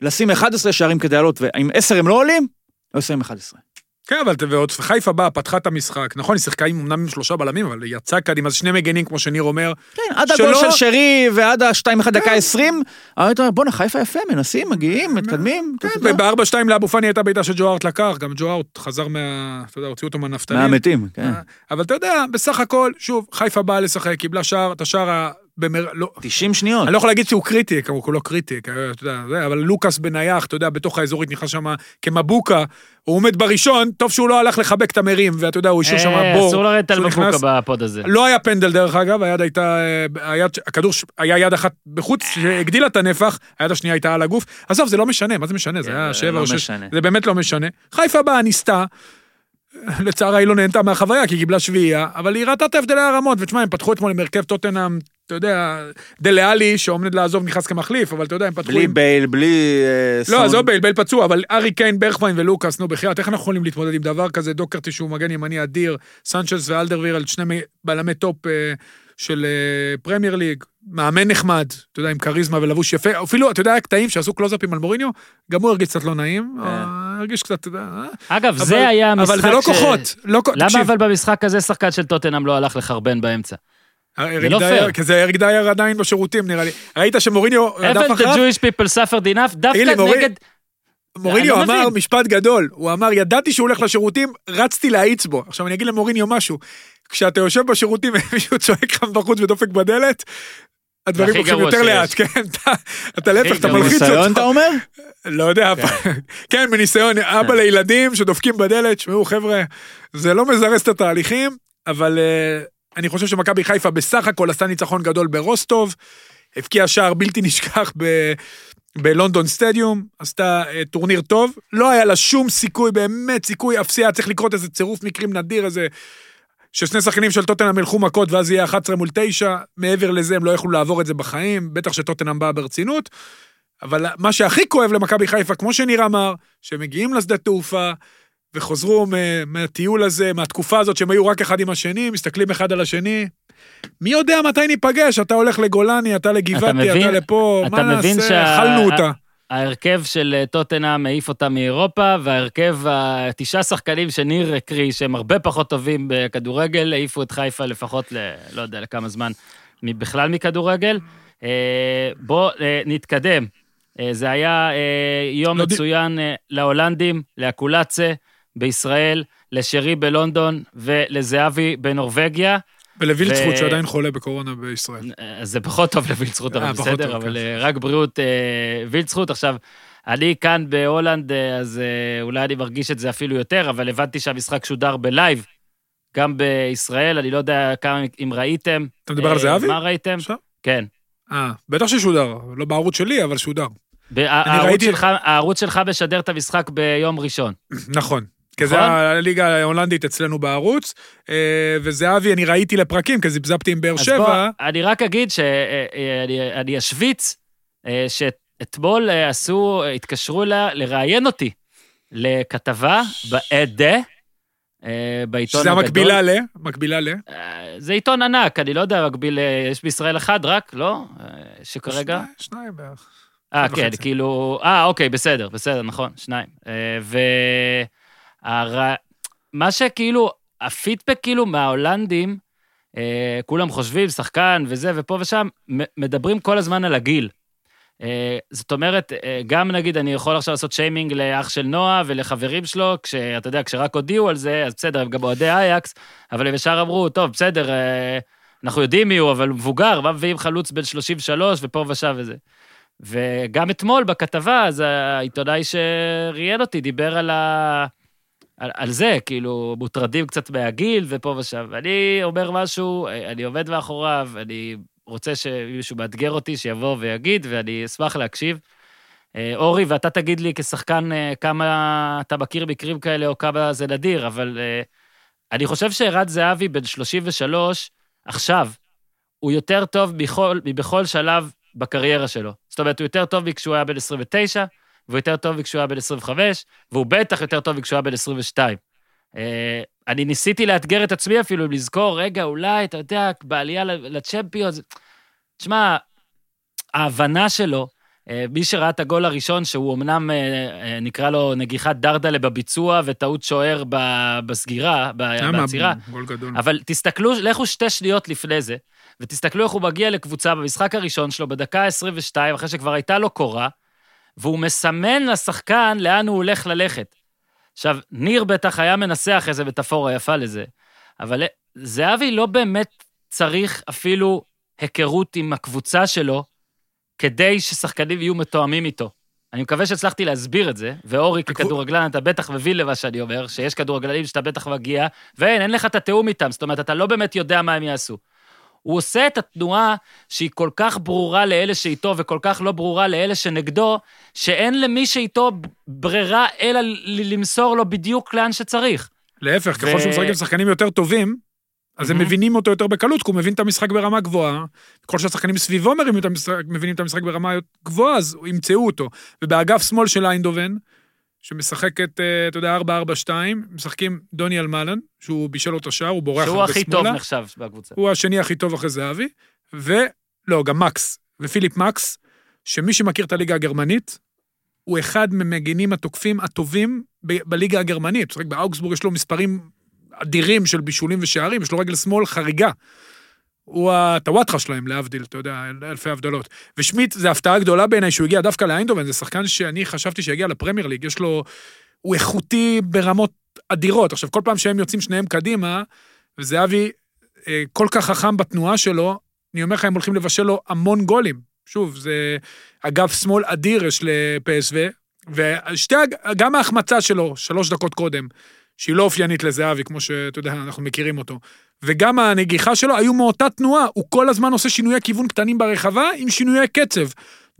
לשים 11 שערים כדי לעלות, ועם 10 הם לא עולים, היו שמים 11. כן, אבל ועוד חיפה באה, פתחה את המשחק. נכון, היא שיחקה עם אמנם עם שלושה בלמים, אבל היא יצאה קדימה, אז שני מגנים, כמו שניר אומר. כן, עד שלא- הגול של שרי ועד ה-2-1 דקה 20, אבל היית אומר, בואנה, חיפה יפה, מנסים, מגיעים, מתקדמים. כן, אתה יודע. ובארבע שתיים לאבו פאני הייתה בעיטה שג'וארט לקח, גם ג'וארט חזר מה... אתה יודע, הוציאו אותו מהנפתלים. מהמתים, כן. אבל אתה יודע, בסך הכל, שוב, חיפה באה לשחק, קיבלה שער, את השער. במר... לא, 90 שניות. אני לא יכול להגיד שהוא קריטי, כי הוא לא קריטי, אתה יודע, זה, אבל לוקאס בנייח, אתה יודע, בתוך האזורית נכנס שם כמבוקה, הוא עומד בראשון, טוב שהוא לא הלך לחבק את המרים, ואתה יודע, הוא השאיר שם אה, בור. אסור לרדת על מבוקה. בפוד הזה. לא היה פנדל דרך אגב, היד הייתה, אה, היד, הכדור, ש- היה יד אחת בחוץ שהגדילה את הנפח, היד השנייה הייתה על הגוף. עזוב, זה לא משנה, מה זה משנה? זה היה זה שבע לא או שש, משנה. זה באמת לא משנה. חיפה באה, ניסתה, לצערה היא לא נהנתה מהחוויה, כי היא קיבלה שביעייה, אבל היא ראתה את הבדלי הרמות, ותשמע, הם פתחו אתמול עם הרכב טוטנאם, אתה יודע, דלה עלי, שעומד לעזוב, נכנס כמחליף, אבל אתה יודע, הם פתחו בלי עם... בייל, בלי... אה, לא, סון. עזוב בייל, בייל פצוע, אבל ארי קיין, ברחוויין ולוקאס, נו בחייאת, איך אנחנו יכולים להתמודד עם דבר כזה? דוקרטי שהוא מגן ימני אדיר, סנצ'ס ואלדרוויירלד, שני בלמי טופ אה, של אה, פרמייר ליג, מאמן נחמד, אתה יודע, עם כריזמה ולבוש יפה, אפילו, אתה יודע, היה קטעים שעשו קלוזאפים על מוריניו, גם הוא הרגיש קצת לא נעים, הרגיש קצת, אתה יודע, אה, אגב, אבל- זה היה המשחק אבל זה לא ש- כוחות, לא כוחות, למה אבל במשחק הזה שחקן של טוטנאם לא הלך לחרבן באמצע? זה לא פייר. כי זה אריק דייר עדיין בשירותים, נראה לי. ראית שמוריניו רדף Haven't the אחריו? Jewish people suffered enough? דווקא נגד... מוריניו לא אמר מבין. משפט גדול, הוא אמר, ידעתי שהוא הולך לשירותים, רצתי להאיץ בו. עכשיו אני אגיד למוריניו משהו, כשאתה יושב בשירותים ומישהו צועק לך בחוץ ודופק בדלת, הדברים הולכים יותר. לאט, כן, אתה- אתה להפך, אתה. מלחיץ ניסיון אתה אותו. אומר? לא יודע, כן, מניסיון, אבא לילדים שדופקים בדלת, תשמעו חבר'ה, זה לא מזרז את התהליכים, אבל אה, אני חושב שמכבי חיפה בסך הכל עשתה ניצחון גדול ברוסטוב, הבקיעה שער בלתי נשכח ב... בלונדון סטדיום, עשתה אה, טורניר טוב, לא היה לה שום סיכוי, באמת סיכוי אפסי, היה צריך לקרות איזה צירוף מקרים נדיר, איזה... ששני שחקנים של טוטנאם ילכו מכות ואז יהיה 11 מול 9, מעבר לזה הם לא יכלו לעבור את זה בחיים, בטח שטוטנאם באה ברצינות. אבל מה שהכי כואב למכבי חיפה, כמו שניר אמר, שמגיעים לשדה תעופה, וחוזרו מהטיול הזה, מהתקופה הזאת שהם היו רק אחד עם השני, מסתכלים אחד על השני. מי יודע מתי ניפגש, אתה הולך לגולני, אתה לגבעתי, מבין- אתה לפה, אתה מה נעשה, שה- אכלנו אותה. ההרכב של אה, טוטנאם העיף אותה מאירופה, וההרכב, התשעה שחקנים שניר הקריא, שהם הרבה פחות טובים בכדורגל, העיפו את חיפה לפחות ל... לא יודע לכמה זמן בכלל מכדורגל. אה, בואו אה, נתקדם. זה היה יום לא מצוין אה, להולנדים, לאקולצה בישראל, לשרי בלונדון ולזהבי בנורבגיה. ולווילצחוט ו- שעדיין חולה בקורונה בישראל. אז זה פחות טוב לווילצחוט, אבל אה, בסדר, טוב, אבל כן. אה, רק בריאות אה, וילצחוט. עכשיו, אני כאן בהולנד, אה, אז אה, אולי אני מרגיש את זה אפילו יותר, אבל הבנתי שהמשחק שודר בלייב, גם בישראל, אני לא יודע כמה, אם ראיתם. אתה מדבר על אה, זהבי? מה ראיתם? עכשיו? כן. אה, בטח ששודר, לא בערוץ שלי, אבל שודר. הערוץ ראיתי- שלך- הערוץ שלך משדר את המשחק ביום ראשון. נכון. כי זה נכון? הליגה ההולנדית אצלנו בערוץ, אה, וזהבי, אני ראיתי לפרקים, כי זיפזפתי עם באר אז שבע. בוא, אני רק אגיד שאני אני אשוויץ, אה, שאתמול אה, עשו, אה, התקשרו לראיין אותי לכתבה באדה, אה, בעיתון שזה הגדול. המקבילה ל... מקבילה ל... אה, זה עיתון ענק, אני לא יודע, מקביל, אה, יש בישראל אחד רק, לא? אה, שכרגע... שניים- בערך. אה, כן. כאילו... אה, אוקיי, בסדר, בסדר, נכון, שניים. אה, ו... הר... מה שכאילו, הפידבק כאילו מההולנדים, אה, כולם חושבים, שחקן וזה ופה ושם, מדברים כל הזמן על הגיל. אה, זאת אומרת, אה, גם נגיד, אני יכול עכשיו לעשות שיימינג לאח של נועה ולחברים שלו, כשאתה יודע, כשרק הודיעו על זה, אז בסדר, הם גם אוהדי אייקס, אבל הם ישר אמרו, טוב, בסדר, אה, אנחנו יודעים מי הוא, אבל הוא מבוגר, מה מביאים חלוץ בן 33 ופה ושם וזה. וגם אתמול בכתבה, אז העיתונאי שראיין אותי דיבר על, ה... על, על זה, כאילו, מוטרדים קצת מהגיל ופה ושם. ואני אומר משהו, אני עומד מאחוריו, אני רוצה שמישהו מאתגר אותי, שיבוא ויגיד, ואני אשמח להקשיב. אה, אורי, ואתה תגיד לי כשחקן אה, כמה אתה מכיר מקרים כאלה או כמה זה נדיר, אבל אה, אני חושב שערן זהבי, בן 33, עכשיו, הוא יותר טוב בכל, מבכל שלב בקריירה שלו. זאת אומרת, הוא יותר טוב מכשהוא היה בן 29, והוא יותר טוב מכשהוא היה בן 25, והוא בטח יותר טוב מכשהוא היה בן 22. אה, אני ניסיתי לאתגר את עצמי אפילו, לזכור, רגע, אולי, אתה יודע, בעלייה לצ'מפיונס... תשמע, ההבנה שלו, אה, מי שראה את הגול הראשון, שהוא אמנם, אה, אה, נקרא לו נגיחת דרדלה בביצוע וטעות שוער בסגירה? בעצירה. אבל תסתכלו, לכו שתי שניות לפני זה, ותסתכלו איך הוא מגיע לקבוצה במשחק הראשון שלו, בדקה ה-22, אחרי שכבר הייתה לו קורה, והוא מסמן לשחקן לאן הוא הולך ללכת. עכשיו, ניר בטח היה מנסח איזה מטאפורה יפה לזה, אבל זהבי לא באמת צריך אפילו היכרות עם הקבוצה שלו, כדי ששחקנים יהיו מתואמים איתו. אני מקווה שהצלחתי להסביר את זה, ואורי ככדורגלן, אתה בטח מבין למה שאני אומר, שיש כדורגלנים שאתה בטח מגיע, ואין, אין לך את התיאום איתם, זאת אומרת, אתה לא באמת יודע מה הם יעשו. הוא עושה את התנועה שהיא כל כך ברורה לאלה שאיתו וכל כך לא ברורה לאלה שנגדו, שאין למי שאיתו ברירה אלא למסור לו בדיוק לאן שצריך. להפך, ו- ככל שהוא משחק עם שחקנים יותר טובים, אז הם מהמם. מבינים אותו יותר בקלות, כי הוא מבין את המשחק ברמה גבוהה. ככל שהשחקנים סביבו מרימים את המשחק- מבינים את המשחק ברמה גבוהה, אז ימצאו אותו. ובאגף שמאל של איינדובן, שמשחקת, אה, אתה יודע, 4-4-2, משחקים דוני אלמלן, שהוא בישל לו את השער, הוא בורח שהוא הרבה הכי טוב. נחשב בקבוצה. הוא השני הכי טוב אחרי זהבי, ולא, גם מקס, ופיליפ מקס, שמי שמכיר את הליגה הגרמנית, הוא אחד ממגינים התוקפים הטובים ב- בליגה הגרמנית. משחק באוגסבורג, יש לו מספרים אדירים של בישולים ושערים, יש לו רגל שמאל חריגה. הוא הטוואטחה שלהם, להבדיל, אתה יודע, אלפי הבדלות. ושמיט, זו הפתעה גדולה בעיניי שהוא הגיע דווקא לאיינדובן, זה שחקן שאני חשבתי שיגיע לפרמייר ליג, יש לו... הוא איכותי ברמות אדירות. עכשיו, כל פעם שהם יוצאים שניהם קדימה, וזהבי אה, כל כך חכם בתנועה שלו, אני אומר לך, הם הולכים לבשל לו המון גולים. שוב, זה אגף שמאל אדיר יש לפסו, ושתי, גם ההחמצה שלו, שלוש דקות קודם, שהיא לא אופיינית לזהבי, כמו שאתה יודע, אנחנו מכירים אותו, וגם הנגיחה שלו היו מאותה תנועה, הוא כל הזמן עושה שינויי כיוון קטנים ברחבה עם שינויי קצב.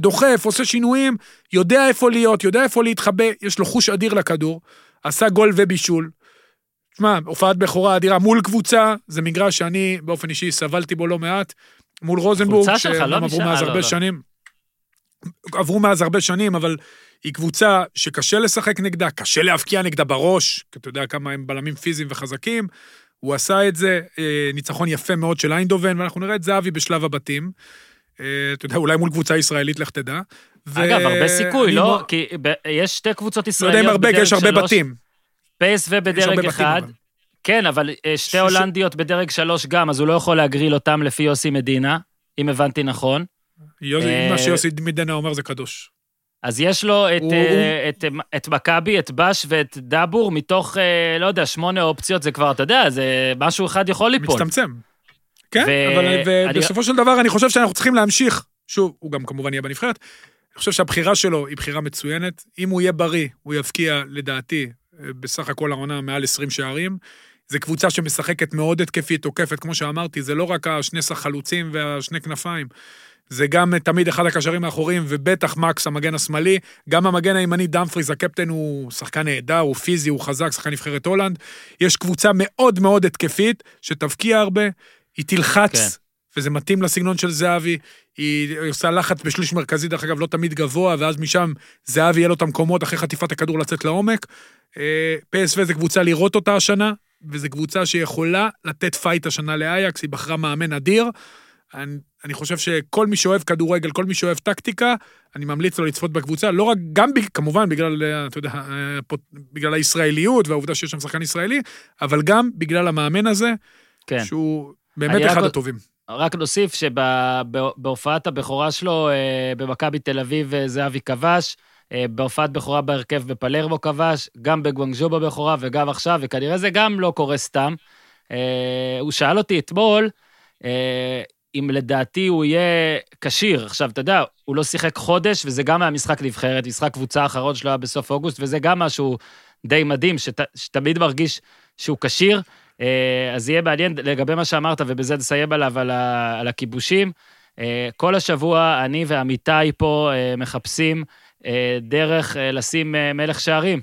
דוחף, עושה שינויים, יודע איפה להיות, יודע איפה להתחבא, יש לו חוש אדיר לכדור, עשה גול ובישול. תשמע, הופעת בכורה אדירה מול קבוצה, זה מגרש שאני באופן אישי סבלתי בו לא מעט, מול רוזנבורג, שלך, לא עברו מאז לא, הרבה לא. שנים. עברו מאז הרבה שנים, אבל היא קבוצה שקשה לשחק נגדה, קשה להבקיע נגדה בראש, כי אתה יודע כמה הם בלמים פיזיים וחזקים. הוא עשה את זה, אה, ניצחון יפה מאוד של איינדובן, ואנחנו נראה את זהבי בשלב הבתים. אה, אתה יודע, אולי מול קבוצה ישראלית, לך תדע. ו- אגב, הרבה סיכוי, לא? מאוד- כי ב- יש שתי קבוצות לא יודע ישראליות אם הרבה, יש הרבה בתים. PSV יש בדרג הרבה בתים, אחד. אבל. כן, אבל אה, שתי ש- הולנדיות בדרג שלוש גם, אז הוא לא יכול להגריל אותם לפי יוסי מדינה, אם הבנתי נכון. יוסי- מה שיוסי מדנה אומר זה קדוש. אז יש לו את, הוא- אה, את, את מכבי, את בש ואת דאבור, מתוך, אה, לא יודע, שמונה אופציות, זה כבר, אתה יודע, זה משהו אחד יכול ליפול. מצטמצם. כן, ו- אבל אני- בסופו של דבר אני חושב שאנחנו צריכים להמשיך. שוב, הוא גם כמובן יהיה בנבחרת. אני חושב שהבחירה שלו היא בחירה מצוינת. אם הוא יהיה בריא, הוא יבקיע, לדעתי, אה, בסך הכל העונה מעל 20 שערים. זו קבוצה שמשחקת מאוד התקפית, תוקפת, כמו שאמרתי, זה לא רק השני חלוצים והשני כנפיים. זה גם תמיד אחד הקשרים האחוריים, ובטח מקס, המגן השמאלי. גם המגן הימני, דמפריז, הקפטן הוא שחקן נהדר, הוא פיזי, הוא חזק, שחקן נבחרת הולנד. יש קבוצה מאוד מאוד התקפית, שתבקיע הרבה, היא תלחץ, כן. וזה מתאים לסגנון של זהבי. היא עושה לחץ בשליש מרכזי, דרך אגב, לא תמיד גבוה, ואז משם זהבי יהיה לו את המקומות אחרי חטיפת הכדור לצאת לעומק. אה, PSV זה קבוצה לראות אותה השנה, וזו קבוצה שיכולה לתת פייט השנה לאייקס, היא בחרה מאמן אדיר. אני, אני חושב שכל מי שאוהב כדורגל, כל מי שאוהב טקטיקה, אני ממליץ לו לצפות בקבוצה, לא רק, גם ב, כמובן בגלל, אה, אתה יודע, אה, בגלל הישראליות והעובדה שיש שם שחקן ישראלי, אבל גם בגלל המאמן הזה, כן. שהוא באמת רק אחד עוד- הטובים. רק נוסיף שבהופעת הבכורה שלו אה, במכבי תל אביב זהבי כבש, בהופעת בכורה בהרכב בפלרמו כבש, גם בגוונגז'ו בבכורה וגם עכשיו, וכנראה זה גם לא קורה סתם. הוא שאל אותי אתמול, אם לדעתי הוא יהיה כשיר. עכשיו, אתה יודע, הוא לא שיחק חודש, וזה גם היה משחק נבחרת, משחק קבוצה האחרון שלו היה בסוף אוגוסט, וזה גם משהו די מדהים, שת, שתמיד מרגיש שהוא כשיר. אה, אז יהיה מעניין לגבי מה שאמרת, ובזה נסיים עליו, על, ה, על הכיבושים. אה, כל השבוע אני ועמיתי פה אה, מחפשים דרך לשים מלך שערים.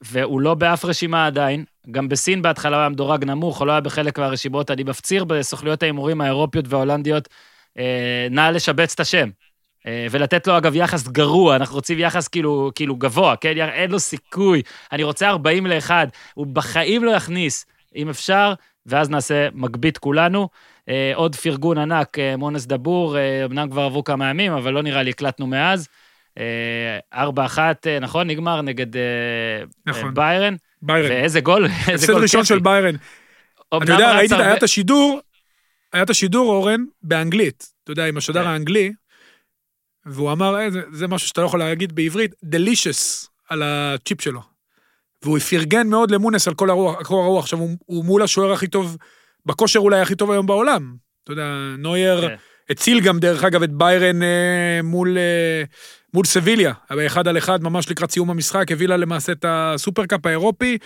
והוא לא באף רשימה עדיין. גם בסין בהתחלה הוא היה מדורג נמוך, הוא לא היה בחלק מהרשימות. אני מפציר בסוכנויות ההימורים האירופיות וההולנדיות, אה, נא לשבץ את השם. אה, ולתת לו, אגב, יחס גרוע, אנחנו רוצים יחס כאילו, כאילו גבוה, כן? אין לו סיכוי. אני רוצה 40 ל-1, הוא בחיים לא יכניס, אם אפשר, ואז נעשה מגבית כולנו. אה, עוד פרגון ענק, אה, מונס דבור, אה, אמנם כבר עברו כמה ימים, אבל לא נראה לי הקלטנו מאז. אה, 4-1, אה, נכון? נגמר נגד אה, נכון. אה, ביירן. ביירן. ואיזה גול, איזה הפסד גול ראשון כיפי. של ביירן. אמנם יודע, ראיתי, היה את השידור, היה את השידור, אורן, באנגלית. אתה יודע, עם השדר כן. האנגלי, והוא אמר, "אה, זה- זה משהו שאתה לא יכול להגיד בעברית, delicious על הצ'יפ שלו. והוא פרגן מאוד למונאס על כל הרוח, כל הרוח. עכשיו, הוא, הוא מול השוער הכי טוב, בכושר אולי הכי טוב היום בעולם. אתה יודע, נוייר כן. הציל גם, דרך אגב, את ביירן אה, מול, אה, מול סביליה, באחד על אחד, ממש לקראת סיום המשחק, הביא לה למעשה את הסופרקאפ האירופי.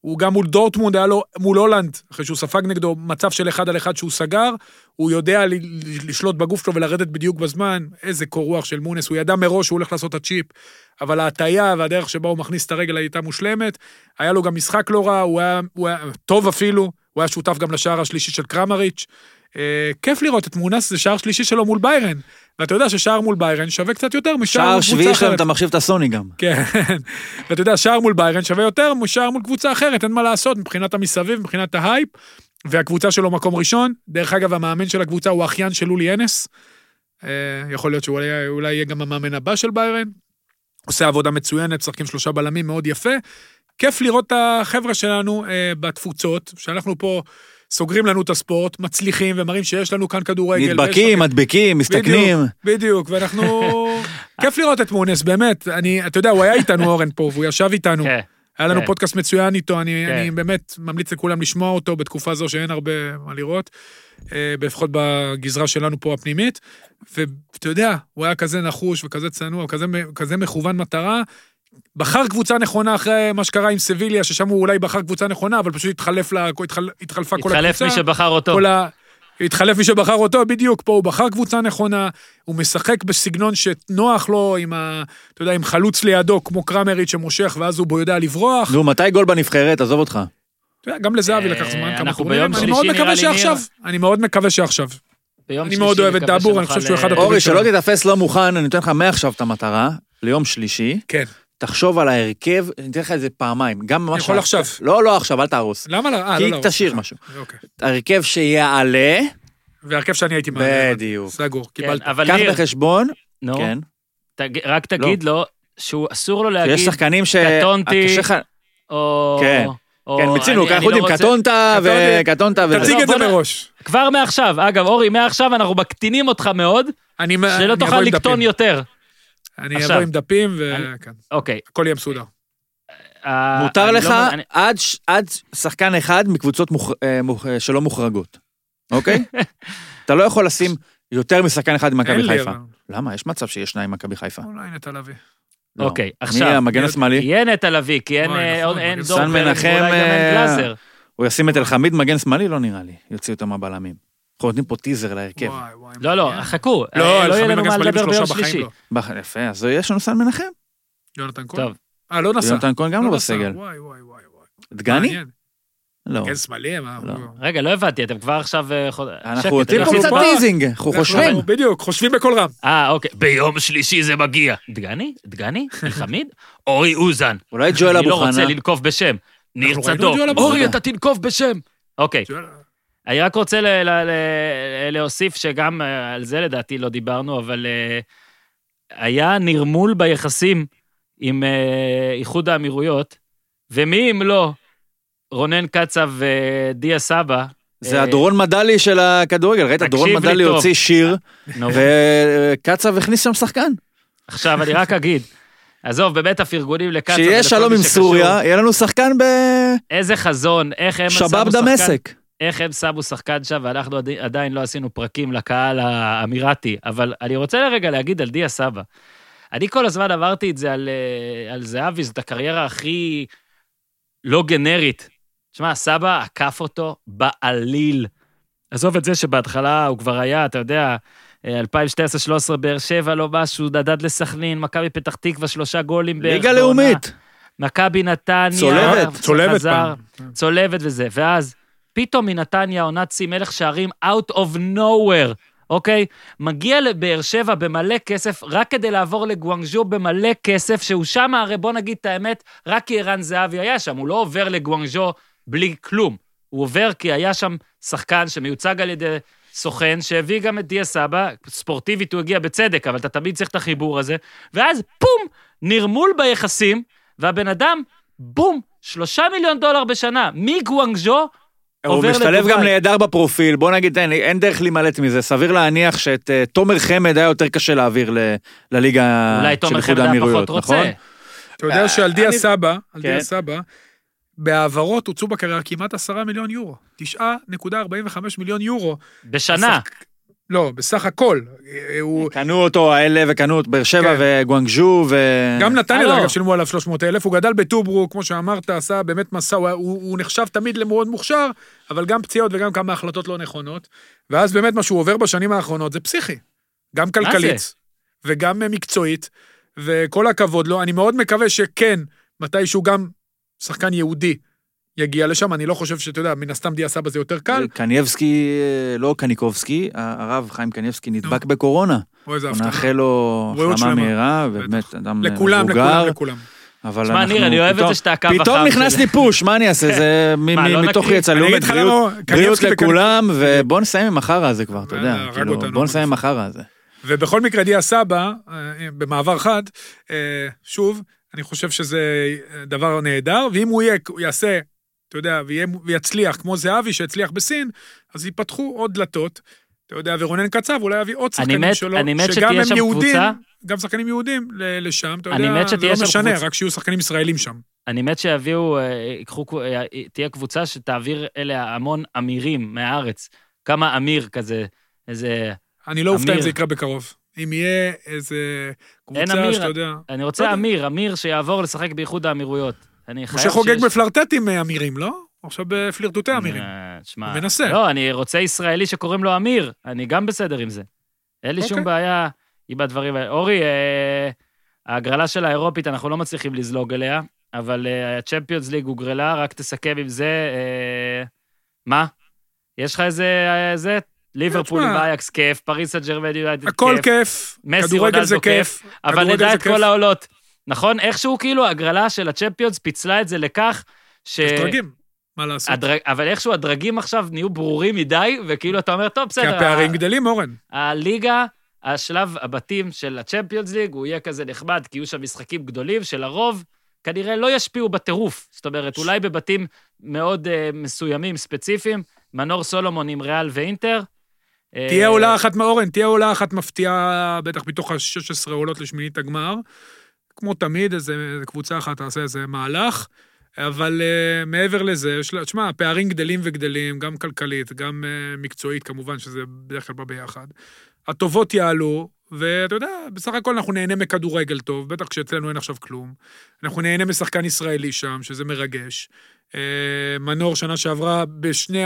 הוא גם מול דורטמונד, היה לו מול הולנד, אחרי שהוא ספג נגדו מצב של אחד על אחד שהוא סגר, הוא יודע לשלוט בגוף שלו ולרדת בדיוק בזמן, איזה קור רוח של מונאס, הוא ידע מראש שהוא הולך לעשות את הצ'יפ, אבל ההטייה והדרך שבה הוא מכניס את הרגל הייתה מושלמת, היה לו גם משחק לא רע, הוא היה, הוא היה טוב אפילו, הוא היה שותף גם לשער השלישי של קרמריץ'. אה, כיף לראות את מונאס, זה שער שלישי שלו מול ביירן, ואתה יודע ששער מול ביירן שווה קצת יותר משער מול שער קבוצה שביעי שלהם אחרת. אתה מחשיב את הסוני גם. כן, ואתה יודע, שער מול ביירן שווה יותר משער מול קבוצה אחרת, אין מה לעשות מבחינת המסביב, מבחינת ההייפ, והקבוצה שלו מקום ראשון. דרך אגב, המאמן של הקבוצה הוא האחיין של לולי אנס. אה, יכול להיות שאולי אולי יהיה גם המאמן הבא של ביירן. עושה עבודה מצוינת, משחקים שלושה בלמים מאוד יפה. כיף לראות את החבר'ה שלנו אה, בתפוצות, שאנחנו פה סוגרים לנו את הספורט, מצליחים ומראים שיש לנו כאן כדורגל. נדבקים, מדביקים, מסתכנים. בדיוק, בדיוק, ואנחנו... כיף לראות את מונס, באמת. אני, אתה יודע, הוא היה איתנו, אורן, פה, והוא ישב איתנו. כן. היה לנו כן. פודקאסט מצוין איתו, אני, כן. אני באמת ממליץ לכולם לשמוע אותו בתקופה זו שאין הרבה מה לראות, אה, לפחות בגזרה שלנו פה הפנימית. ואתה יודע, הוא היה כזה נחוש וכזה צנוע, כזה, כזה מכוון מטרה. בחר קבוצה נכונה אחרי מה שקרה עם סביליה, ששם הוא אולי בחר קבוצה נכונה, אבל פשוט התחלף לה, התחל, התחלפה כל הקבוצה. התחלף מי שבחר אותו. כל ה... התחלף מי שבחר אותו, בדיוק, פה הוא בחר קבוצה נכונה, הוא משחק בסגנון שנוח לו עם ה... אתה יודע, עם חלוץ לידו, כמו קרמריץ' שמושך, ואז הוא בו יודע לברוח. נו, מתי גול בנבחרת? עזוב אותך. אתה יודע, גם לזהבי אה, לקח זמן, כמה אנחנו טורנירים. ביום אני מאוד מקווה שעכשיו. אני מאוד מקווה שעכשיו. ביום אני מאוד אוהב את דאבור, אני חושב שהוא אחד אה, הטובים אורי, שלא. תתאפס לא מוכן, אני נותן לך מעכשיו את המטרה. ליום שלישי, כן. תחשוב על ההרכב, אני אתן לך את זה פעמיים, גם ממש... יכול עכשיו. לא, לא עכשיו, אל תהרוס. למה לא? אה, כי לא, לא. תשאיר סליחה. משהו. אוקיי. הרכב שיעלה, והרכב שאני הייתי מעלה. בדיוק. סגור, כן, קיבלת. אבל קח ניר, בחשבון, נו, כן, רק תגיד לו שהוא אסור לו שיש להגיד, שחקנים ש... קטונתי, או... כן. כן, מיצינו, אני- אנחנו לא יודעים, רוצה- קטונת וקטונת וזה. תציג את זה מראש. כבר מעכשיו, אגב, אורי, מעכשיו אנחנו מקטינים אותך מאוד, שלא תוכל לקטון. יותר. אני עכשיו. אבוא עם דפים, וכן, אוקיי. הכל יהיה מסודר. אה, מותר אני לך לא- אני- עד עד שחקן אחד מקבוצות מוח- אה, מוח- אה, שלא מוחרגות, אוקיי? אתה לא יכול לשים יותר משחקן אחד ממכבי חיפה. אבל- למה? יש מצב שיש שניים ממכבי חיפה. אולי נטע לביא. לא. אוקיי, מי עכשיו, המגן השמאלי? יהיה נטע לביא, כי אין אה, נכון, דור מנחם, ואולי גם אין אה, גלאזר. הוא ישים את אלחמיד מגן שמאלי? לא נראה לי. יוציא אותו מהבלמים. אנחנו נותנים פה טיזר להרכב. לא, לא. חכו, אה, לא, לא יהיה לנו מה לדבר ביום שלישי. לא. יפה, אז יש לנו סן מנחם. יונתן כהן? טוב, אה, לא נסע. יונתן כהן גם לא נסע. בסגל. וואי, וואי, וואי. דגני? לא. כן, שמאלי, מה? לא. הוא- רגע, לא הבנתי, אתם כבר עכשיו... אה, אנחנו רוצים אני פה קצת. teasing, אנחנו חושבים. בדיוק, חושבים בקול רם. אה, אוקיי. ביום שלישי זה מגיע. דגני? דגני? אלחמיד? אורי אוזן. אולי ג'ואל אני לא אבו רוצה. לנקוב בשם. ניר צדוק. אבו אורי. אתה תנקוב בשם. אוקיי. אני רק רוצה ל- ל- ל- להוסיף שגם אה, על זה לדעתי לא דיברנו, אבל אה, היה נרמול ביחסים עם אה, איחוד האמירויות, ומי אם לא רונן קצב ודיה סבא. זה הדורון מדלי של הכדורגל, ראית? דורון לי מדלי. הוציא שיר, וקצב הכניס שם שחקן. עכשיו אני רק אגיד, עזוב, באמת הפרגונים לקצב. כשיהיה ולכל שלום עם. סוריה, יהיה לנו שחקן איזה חזון, איך הם שחקן, דמשק. איך הם שמו שחקן שם, ואנחנו עדי- עדיין לא עשינו פרקים לקהל האמירתי, אבל אני רוצה לרגע להגיד על דיה סבא. אני כל הזמן עברתי את זה על, אה, על זהבי, זאת הקריירה הכי לא גנרית. תשמע, סבא עקף אותו בעליל. עזוב את זה שבהתחלה הוא כבר היה, אתה יודע, אה, 2012-2013 באר שבע, לא משהו, נדד לסכנין, מכבי פתח תקווה, שלושה גולים בערך. ליגה. לאומית. מכבי נתניה, צולבת. צולבת חזר, פעם. צולבת וזה, ואז פתאום מנתניה עונת שיא מלך שערים out of nowhere, אוקיי? מגיע לבאר שבע במלא כסף, רק כדי לעבור לגואנג'ו במלא כסף, שהוא שם, הרי בוא נגיד את האמת, רק כי ערן זהבי היה שם, הוא לא עובר לגואנג'ו בלי כלום. הוא עובר כי היה שם שחקן שמיוצג על ידי סוכן, שהביא גם את דיה סבא, ספורטיבית הוא הגיע בצדק, אבל אתה תמיד צריך את החיבור הזה, ואז פום, נרמול ביחסים, והבן אדם, בום, שלושה מיליון דולר בשנה, מגואנג'ו הוא משתלב לדובאי. גם נהדר בפרופיל, בוא נגיד, אין, אין דרך להימלט מזה, סביר להניח שאת אה, תומר חמד היה יותר קשה להעביר ל- לליגה אולי של תומר איחוד חמד היה האמירויות, נכון? רוצה. אתה יודע שעל דיה אני- סבא, על דיה כן. סבא, בהעברות הוצאו בקריירה כמעט עשרה מיליון יורו. 9.45 מיליון יורו. בשנה. השחק- לא, בסך הכל. אה, הוא... קנו אותו האלה וקנו את באר שבע כן. וגואנג'ו ו... גם נתניה. אגב, שילמו עליו 300 אלף, הוא גדל בטוברו, כמו שאמרת, עשה באמת מסע, הוא, הוא, הוא נחשב תמיד למאוד מוכשר, אבל גם פציעות וגם כמה החלטות לא נכונות. ואז באמת מה שהוא עובר בשנים האחרונות זה פסיכי. גם כלכלית, וגם אה, מקצועית, וכל הכבוד לו. אני מאוד מקווה שכן, מתישהו גם שחקן יהודי יגיע לשם, אני לא חושב שאתה יודע, מן הסתם דיה סבא זה יותר קל. קניבסקי, אה, לא קניקובסקי, הרב חיים קניבסקי נדבק בקורונה. או איזה הפתעה. נאחל לו החלמה. מהירה. ובאמת אדם אה, לכולם, מבוגר. לכולם, לכולם. אבל שמע, אנחנו ניר, אני אוהב את פתאום- זה שאתה הקו פתאום החם נכנס לי פוש, מה אני אעשה? זה לא מתוך? יצא לאומית, בריאות- לכולם, ובוא נסיים עם החרא הזה כבר, אתה יודע, כאילו. בוא נסיים עם החרא הזה. ובכל מקרה, דיה סבא, אה, במעבר חד, אה, שוב, אני חושב שזה דבר נהדר, ואם הוא יהיה, הוא יעשה, אתה יודע, ויצליח, כמו זהבי שהצליח בסין, אז ייפתחו עוד דלתות. אתה יודע, ורונן קצב אולי יביא עוד שחקנים מת- שלו, אני מת שגם הם יהודים, קבוצה. גם שחקנים יהודים לשם, אתה אני יודע, מת זה לא משנה, קבוצה. רק שיהיו שחקנים ישראלים שם. אני מת שיביאו, אה, ייקחו, אה, תהיה קבוצה שתעביר אליה המון אמירים מהארץ. כמה אמיר כזה, איזה... אני לא אופתע אם. זה יקרה בקרוב. אם יהיה איזה קבוצה אמיר, שאתה יודע... אני לא רוצה יודע. אמיר, אמיר שיעבור לשחק באיחוד האמירויות. אני חייב משה חוגג שיש- בפלרטט עם אה, אמירים, לא? עכשיו בפלירטוטי אמירים. אה, תשמע, הוא מנסה. לא, אני רוצה ישראלי שקוראים לו אמיר, אני גם בסדר עם זה. אין לי שום אוקיי. בעיה עם הדברים האלה. אורי, אה, ההגרלה של האירופית, אנחנו לא מצליחים לזלוג אליה, אבל אה, הצ'מפיונס ליג הוגרלה, רק תסכם עם זה. אה, מה? יש לך איזה... זה? ליברפול תשמע, עם אייאקס כיף, פריס סן ג'רמן יונייטד הכל כיף, כיף, מסי, כדורגל זה רונלדו כיף, אבל נדע את כיף. כל העולות. נכון? איכשהו כאילו הגרלה של הצ'מפיונס פיצלה את זה לכך ש... יש דרגים, מה לעשות? הדרג... אבל איכשהו הדרגים עכשיו נהיו ברורים מדי, וכאילו אתה אומר, טוב, כי בסדר. הפערים ה- גדלים, אורן. הליגה, השלב הבתים של הצ'מפיונס ליג, הוא יהיה כזה נחמד, כי יהיו שם משחקים גדולים שלרוב כנראה לא ישפיעו בטירוף. זאת אומרת, אולי בבתים מאוד uh, מסוימים, ספציפיים, מנור סולומון עם ריאל ואינטר. אה, תהיה עולה אחת, אורן, תהיה עולה אחת מפתיעה, בטח מתוך ה-16 עולות לשמינית הגמר. כמו תמיד, איזה קבוצה אחת תעשה איזה מהלך. אבל uh, מעבר לזה, תשמע, הפערים גדלים וגדלים, גם כלכלית, גם uh, מקצועית, כמובן, שזה בדרך כלל בא ביחד. הטובות יעלו, ואתה יודע, בסך הכל אנחנו נהנה מכדורגל טוב, בטח כשאצלנו אין עכשיו כלום. אנחנו נהנה משחקן ישראלי שם, שזה מרגש. Uh, מנור, שנה שעברה, בשני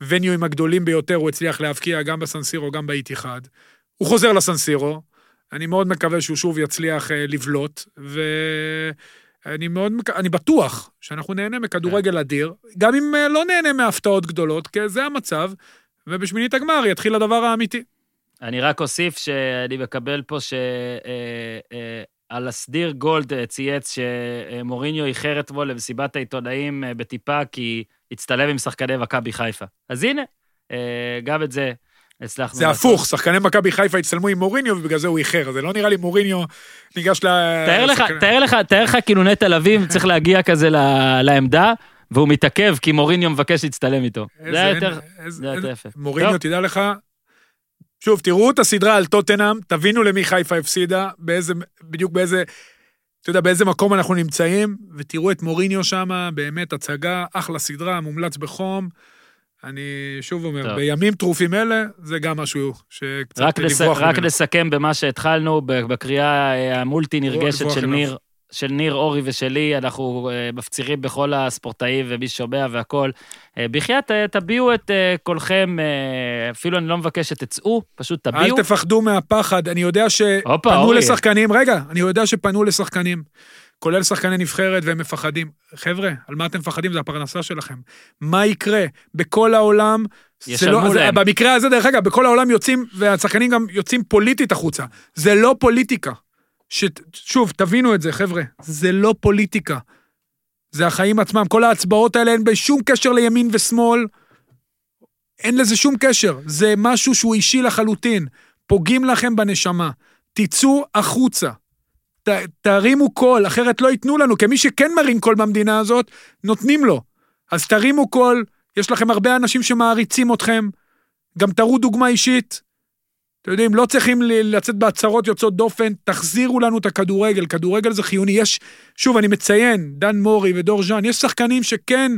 הווניואים הגדולים ביותר, הוא הצליח להבקיע גם בסנסירו, גם באיתיחד. הוא חוזר לסנסירו, אני מאוד מקווה שהוא שוב יצליח אה, לבלוט, ואני מאוד, מק- אני בטוח שאנחנו נהנה מכדורגל אדיר, גם אם אה, לא נהנה מהפתעות גדולות, כי זה המצב, ובשמינית הגמר יתחיל הדבר האמיתי. אני רק אוסיף שאני מקבל פה ש... אה, על הסדיר גולד צייץ שמוריניו איחר אתמול למסיבת העיתונאים בטיפה כי הצטלם עם שחקני מכבי חיפה. אז הנה, גם את זה הצלחנו זה. הפוך, שחקני מכבי חיפה הצטלמו עם מוריניו, ובגלל זה הוא איחר. זה לא נראה לי מוריניו ניגש ל... תאר לך, תאר לך, תאר לך כאילו נטע לביא צריך להגיע כזה לעמדה, והוא מתעכב כי מוריניו מבקש להצטלם איתו. זה היה יותר... זה היה יותר יפה. מוריניו. תדע לך, שוב, תראו את הסדרה על טוטנאם, תבינו למי חיפה הפסידה, באיזה, בדיוק באיזה, אתה יודע, באיזה מקום אנחנו נמצאים, ותראו את מוריניו שם, באמת הצגה, אחלה סדרה, מומלץ בחום. אני שוב אומר, טוב. בימים טרופים אלה, זה גם משהו שקצת רק. לברוח רק ממנו. נסכם במה שהתחלנו, בקריאה אה, המולטי נרגשת של. ניר, של ניר אורי ושלי, אנחנו אה, מפצירים בכל הספורטאים ומי שומע והכול. אה, בחייאת, תביעו את קולכם, אפילו אני לא מבקש שתצאו, פשוט אל תביעו. תפחדו מהפחד, אני יודע שפנו. לשחקנים, רגע, אני יודע שפנו לשחקנים, כולל שחקני נבחרת, והם מפחדים. חבר'ה, על מה אתם מפחדים? זה הפרנסה שלכם. מה יקרה? בכל העולם... ישלמו לא, להם. במקרה הזה, דרך אגב, בכל העולם יוצאים, והשחקנים גם יוצאים פוליטית החוצה. זה לא פוליטיקה. ש... שוב, תבינו את זה, חבר'ה, זה לא פוליטיקה. זה החיים עצמם. כל ההצבעות האלה אין בשום קשר לימין ושמאל. אין לזה שום קשר. זה משהו שהוא אישי לחלוטין. פוגעים לכם בנשמה. תצאו החוצה. תרימו קול, אחרת לא ייתנו לנו, כי מי שכן מרים קול במדינה הזאת, נותנים לו. אז תרימו קול, יש לכם הרבה אנשים שמעריצים אתכם, גם תראו דוגמה אישית. אתם יודעים, לא צריכים לצאת בהצהרות יוצאות דופן, תחזירו לנו את הכדורגל, כדורגל זה חיוני. יש, שוב, אני מציין, דן מורי ודור ז'אן, יש שחקנים שכן,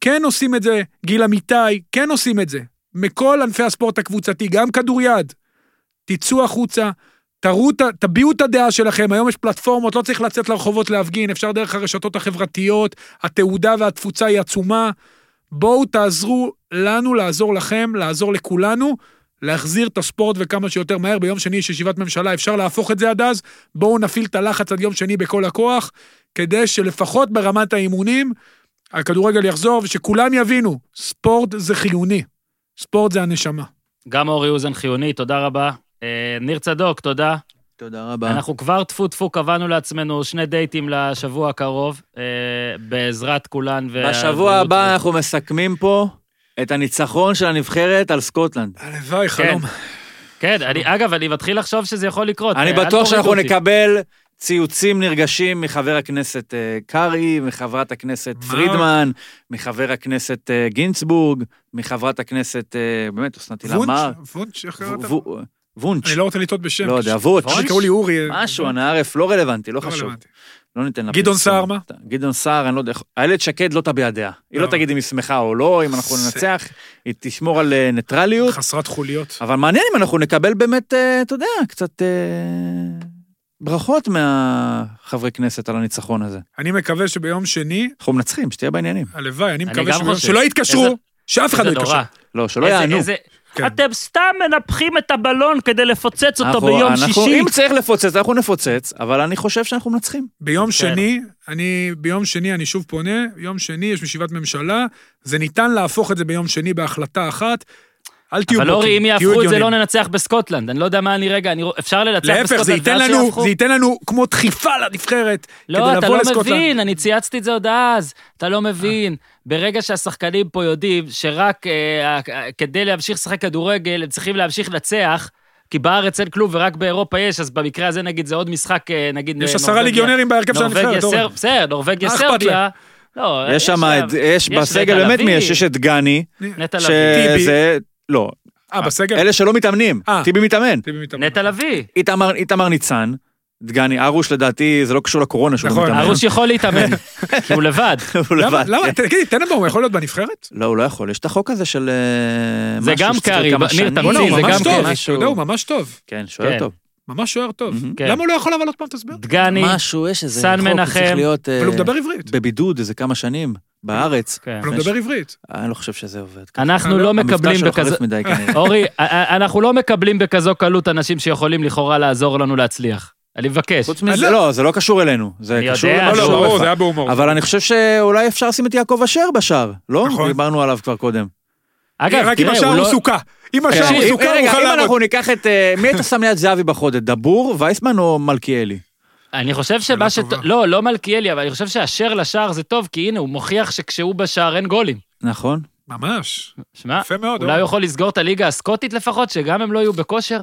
כן עושים את זה, גיל אמיתי, כן עושים את זה. מכל ענפי הספורט הקבוצתי, גם כדוריד. תצאו החוצה, תראו, ה- תביעו את הדעה שלכם, היום יש פלטפורמות, לא צריך לצאת לרחובות להפגין, אפשר דרך הרשתות החברתיות, התעודה והתפוצה היא עצומה. בואו תעזרו לנו לעזור לכם, לעזור לכולנו, להחזיר את הספורט וכמה שיותר מהר. ביום שני יש ישיבת ממשלה, אפשר להפוך את זה עד אז. בואו נפעיל את הלחץ עד יום שני בכל הכוח, כדי שלפחות ברמת האימונים, הכדורגל יחזור ושכולם יבינו, ספורט זה חיוני. ספורט זה הנשמה. גם אורי אוזן חיוני, תודה רבה. אה, ניר צדוק, תודה. תודה רבה. אנחנו כבר טפו טפו קבענו לעצמנו שני דייטים לשבוע הקרוב, אה, בעזרת כולן. בשבוע הבא אנחנו מסכמים פה את הניצחון של הנבחרת על סקוטלנד. הלוואי, חלום. כן, אני, אגב, אני מתחיל לחשוב שזה יכול לקרות. אני אל בטוח שאנחנו אותי. נקבל ציוצים נרגשים מחבר הכנסת אה, קרעי, מחברת הכנסת מה? פרידמן, מחבר הכנסת אה, גינצבורג, מחברת הכנסת, אה, באמת, אסנת הילה מאר. וונץ', וונץ', איך קראת? וונץ', אני לא רוצה לטעות בשם. לא יודע, וונץ', וונץ'? קראו לי אורי. משהו, הנערף, לא רלוונטי, לא לא חשוב. לא ניתן לה גדעון. סער, מה? גדעון סער, אני לא יודע, איך- איילת שקד לא תביע דעה. היא לא לא. תגיד אם היא שמחה או לא, אם אנחנו ננצח, היא תשמור על אה, ניטרליות. חסרת חוליות. אבל מעניין אם אנחנו נקבל באמת, אה, אתה יודע, קצת אה, ברכות מהחברי כנסת על הניצחון הזה. אני מקווה שביום שני, אנחנו מנצחים, שתהיה בעניינים. הלוואי, אני מקווה. שלא יתקשרו, שאף אחד לא יתקשר. לא, שלא יענו. כן. אתם סתם מנפחים את הבלון כדי לפוצץ אותו אנחנו- ביום אנחנו- שישי. אם צריך לפוצץ, אנחנו נפוצץ, אבל אני חושב שאנחנו מנצחים. ביום כן. שני, אני, ביום שני אני שוב פונה, ביום שני יש ישיבת ממשלה, זה ניתן להפוך את זה ביום שני בהחלטה אחת. אל תהיו אבל בוטים, אורי, אם תהיו יהפכו את זה הגיוניים. לא ננצח בסקוטלנד. אני לא יודע מה אני רגע, אני... אפשר לנצח להפך, בסקוטלנד. זה ייתן ואז לנו. זה ייתן לנו כמו דחיפה לנבחרת. לא, כדי אתה לבוא לא לסקוטלנד. מבין, אני צייצתי את זה עוד אז. אתה לא מבין. ברגע שהשחקנים פה יודעים שרק אה, אה, כדי להמשיך לשחק כדורגל, הם צריכים להמשיך לנצח, כי בארץ אין כלום ורק באירופה יש, אז במקרה הזה נגיד זה עוד משחק, אה, נגיד... יש אה, עשרה ליגיונרים בהרכב של הנבחרת, אורן. בסדר, נורבגיה, סרביה. לא, יש שם, יש בסגל באמת מי יש? יש את גני, נטע לביא. טיבי. שזה, לא, אה, בסגל? אלה שלא מתאמנים, אה. טיבי מתאמן. נטע לביא. איתמר ניצן, דגני, ארוש לדעתי זה לא קשור לקורונה שהוא נכון. מתאמן. ארוש יכול להתאמן, כי הוא לבד. הוא לבד. למה, תגידי, טננבאום הוא יכול להיות בנבחרת? לא, הוא לא יכול, יש את החוק הזה של אה, זה גם כמה ניר. תמציא, זה גם יודע, הוא ממש טוב. כן, שוער כן. טוב. ממש שוער טוב. כן. למה הוא לא יכול אבל עוד פעם תסביר? דגני, משהו, יש איזה סן מנחם. צריך להיות אה, אבל הוא מדבר עברית. בבידוד איזה כמה שנים, בארץ. כן. אבל הוא מדבר עברית. אני לא חושב שזה עובד. אנחנו לא, לא המבטא מקבלים שלו בכזו... חריף מדי כנראה. אורי, א- א- אנחנו לא מקבלים בכזו קלות אנשים שיכולים לכאורה לעזור לנו להצליח. אני מבקש. חוץ מזה, לא. לא, זה לא קשור אלינו. זה אני קשור יודע, לא, לא, ברור, אחר. זה היה בהומור. אבל אני חושב שאולי אפשר לשים את יעקב אשר בשער, לא? נכון. דיברנו עליו כבר קודם. אגב, רק אם השער הוא לא... סוכה. אם השער הוא אם- סוכה, הוא יוכל אם לעבוד. אנחנו ניקח את... אה, מי היית שם ליד זהבי בחודש? דבור, וייסמן או מלכיאלי? אני חושב שמה ש... לא, לא מלכיאלי, אבל אני חושב שאשר לשער זה טוב, כי הנה, הוא מוכיח שכשהוא בשער אין גולים. נכון. ממש. שמע, יפה מאוד. אולי. הוא יכול לסגור את הליגה הסקוטית לפחות, שגם הם לא יהיו בכושר?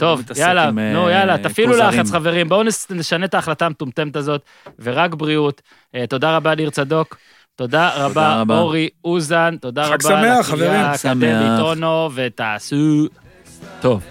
טוב, יאללה, עם, אה, נו יאללה, תפעילו. לחץ חברים, בואו נשנה את ההחלטה המטומטמת הזאת, ורק בריאות. אה, תודה רבה ניר צדוק, תודה רבה. אורי אוזן, תודה חג רבה שמח, חברים. האקדמית שמח. אונו, ותעשו טוב.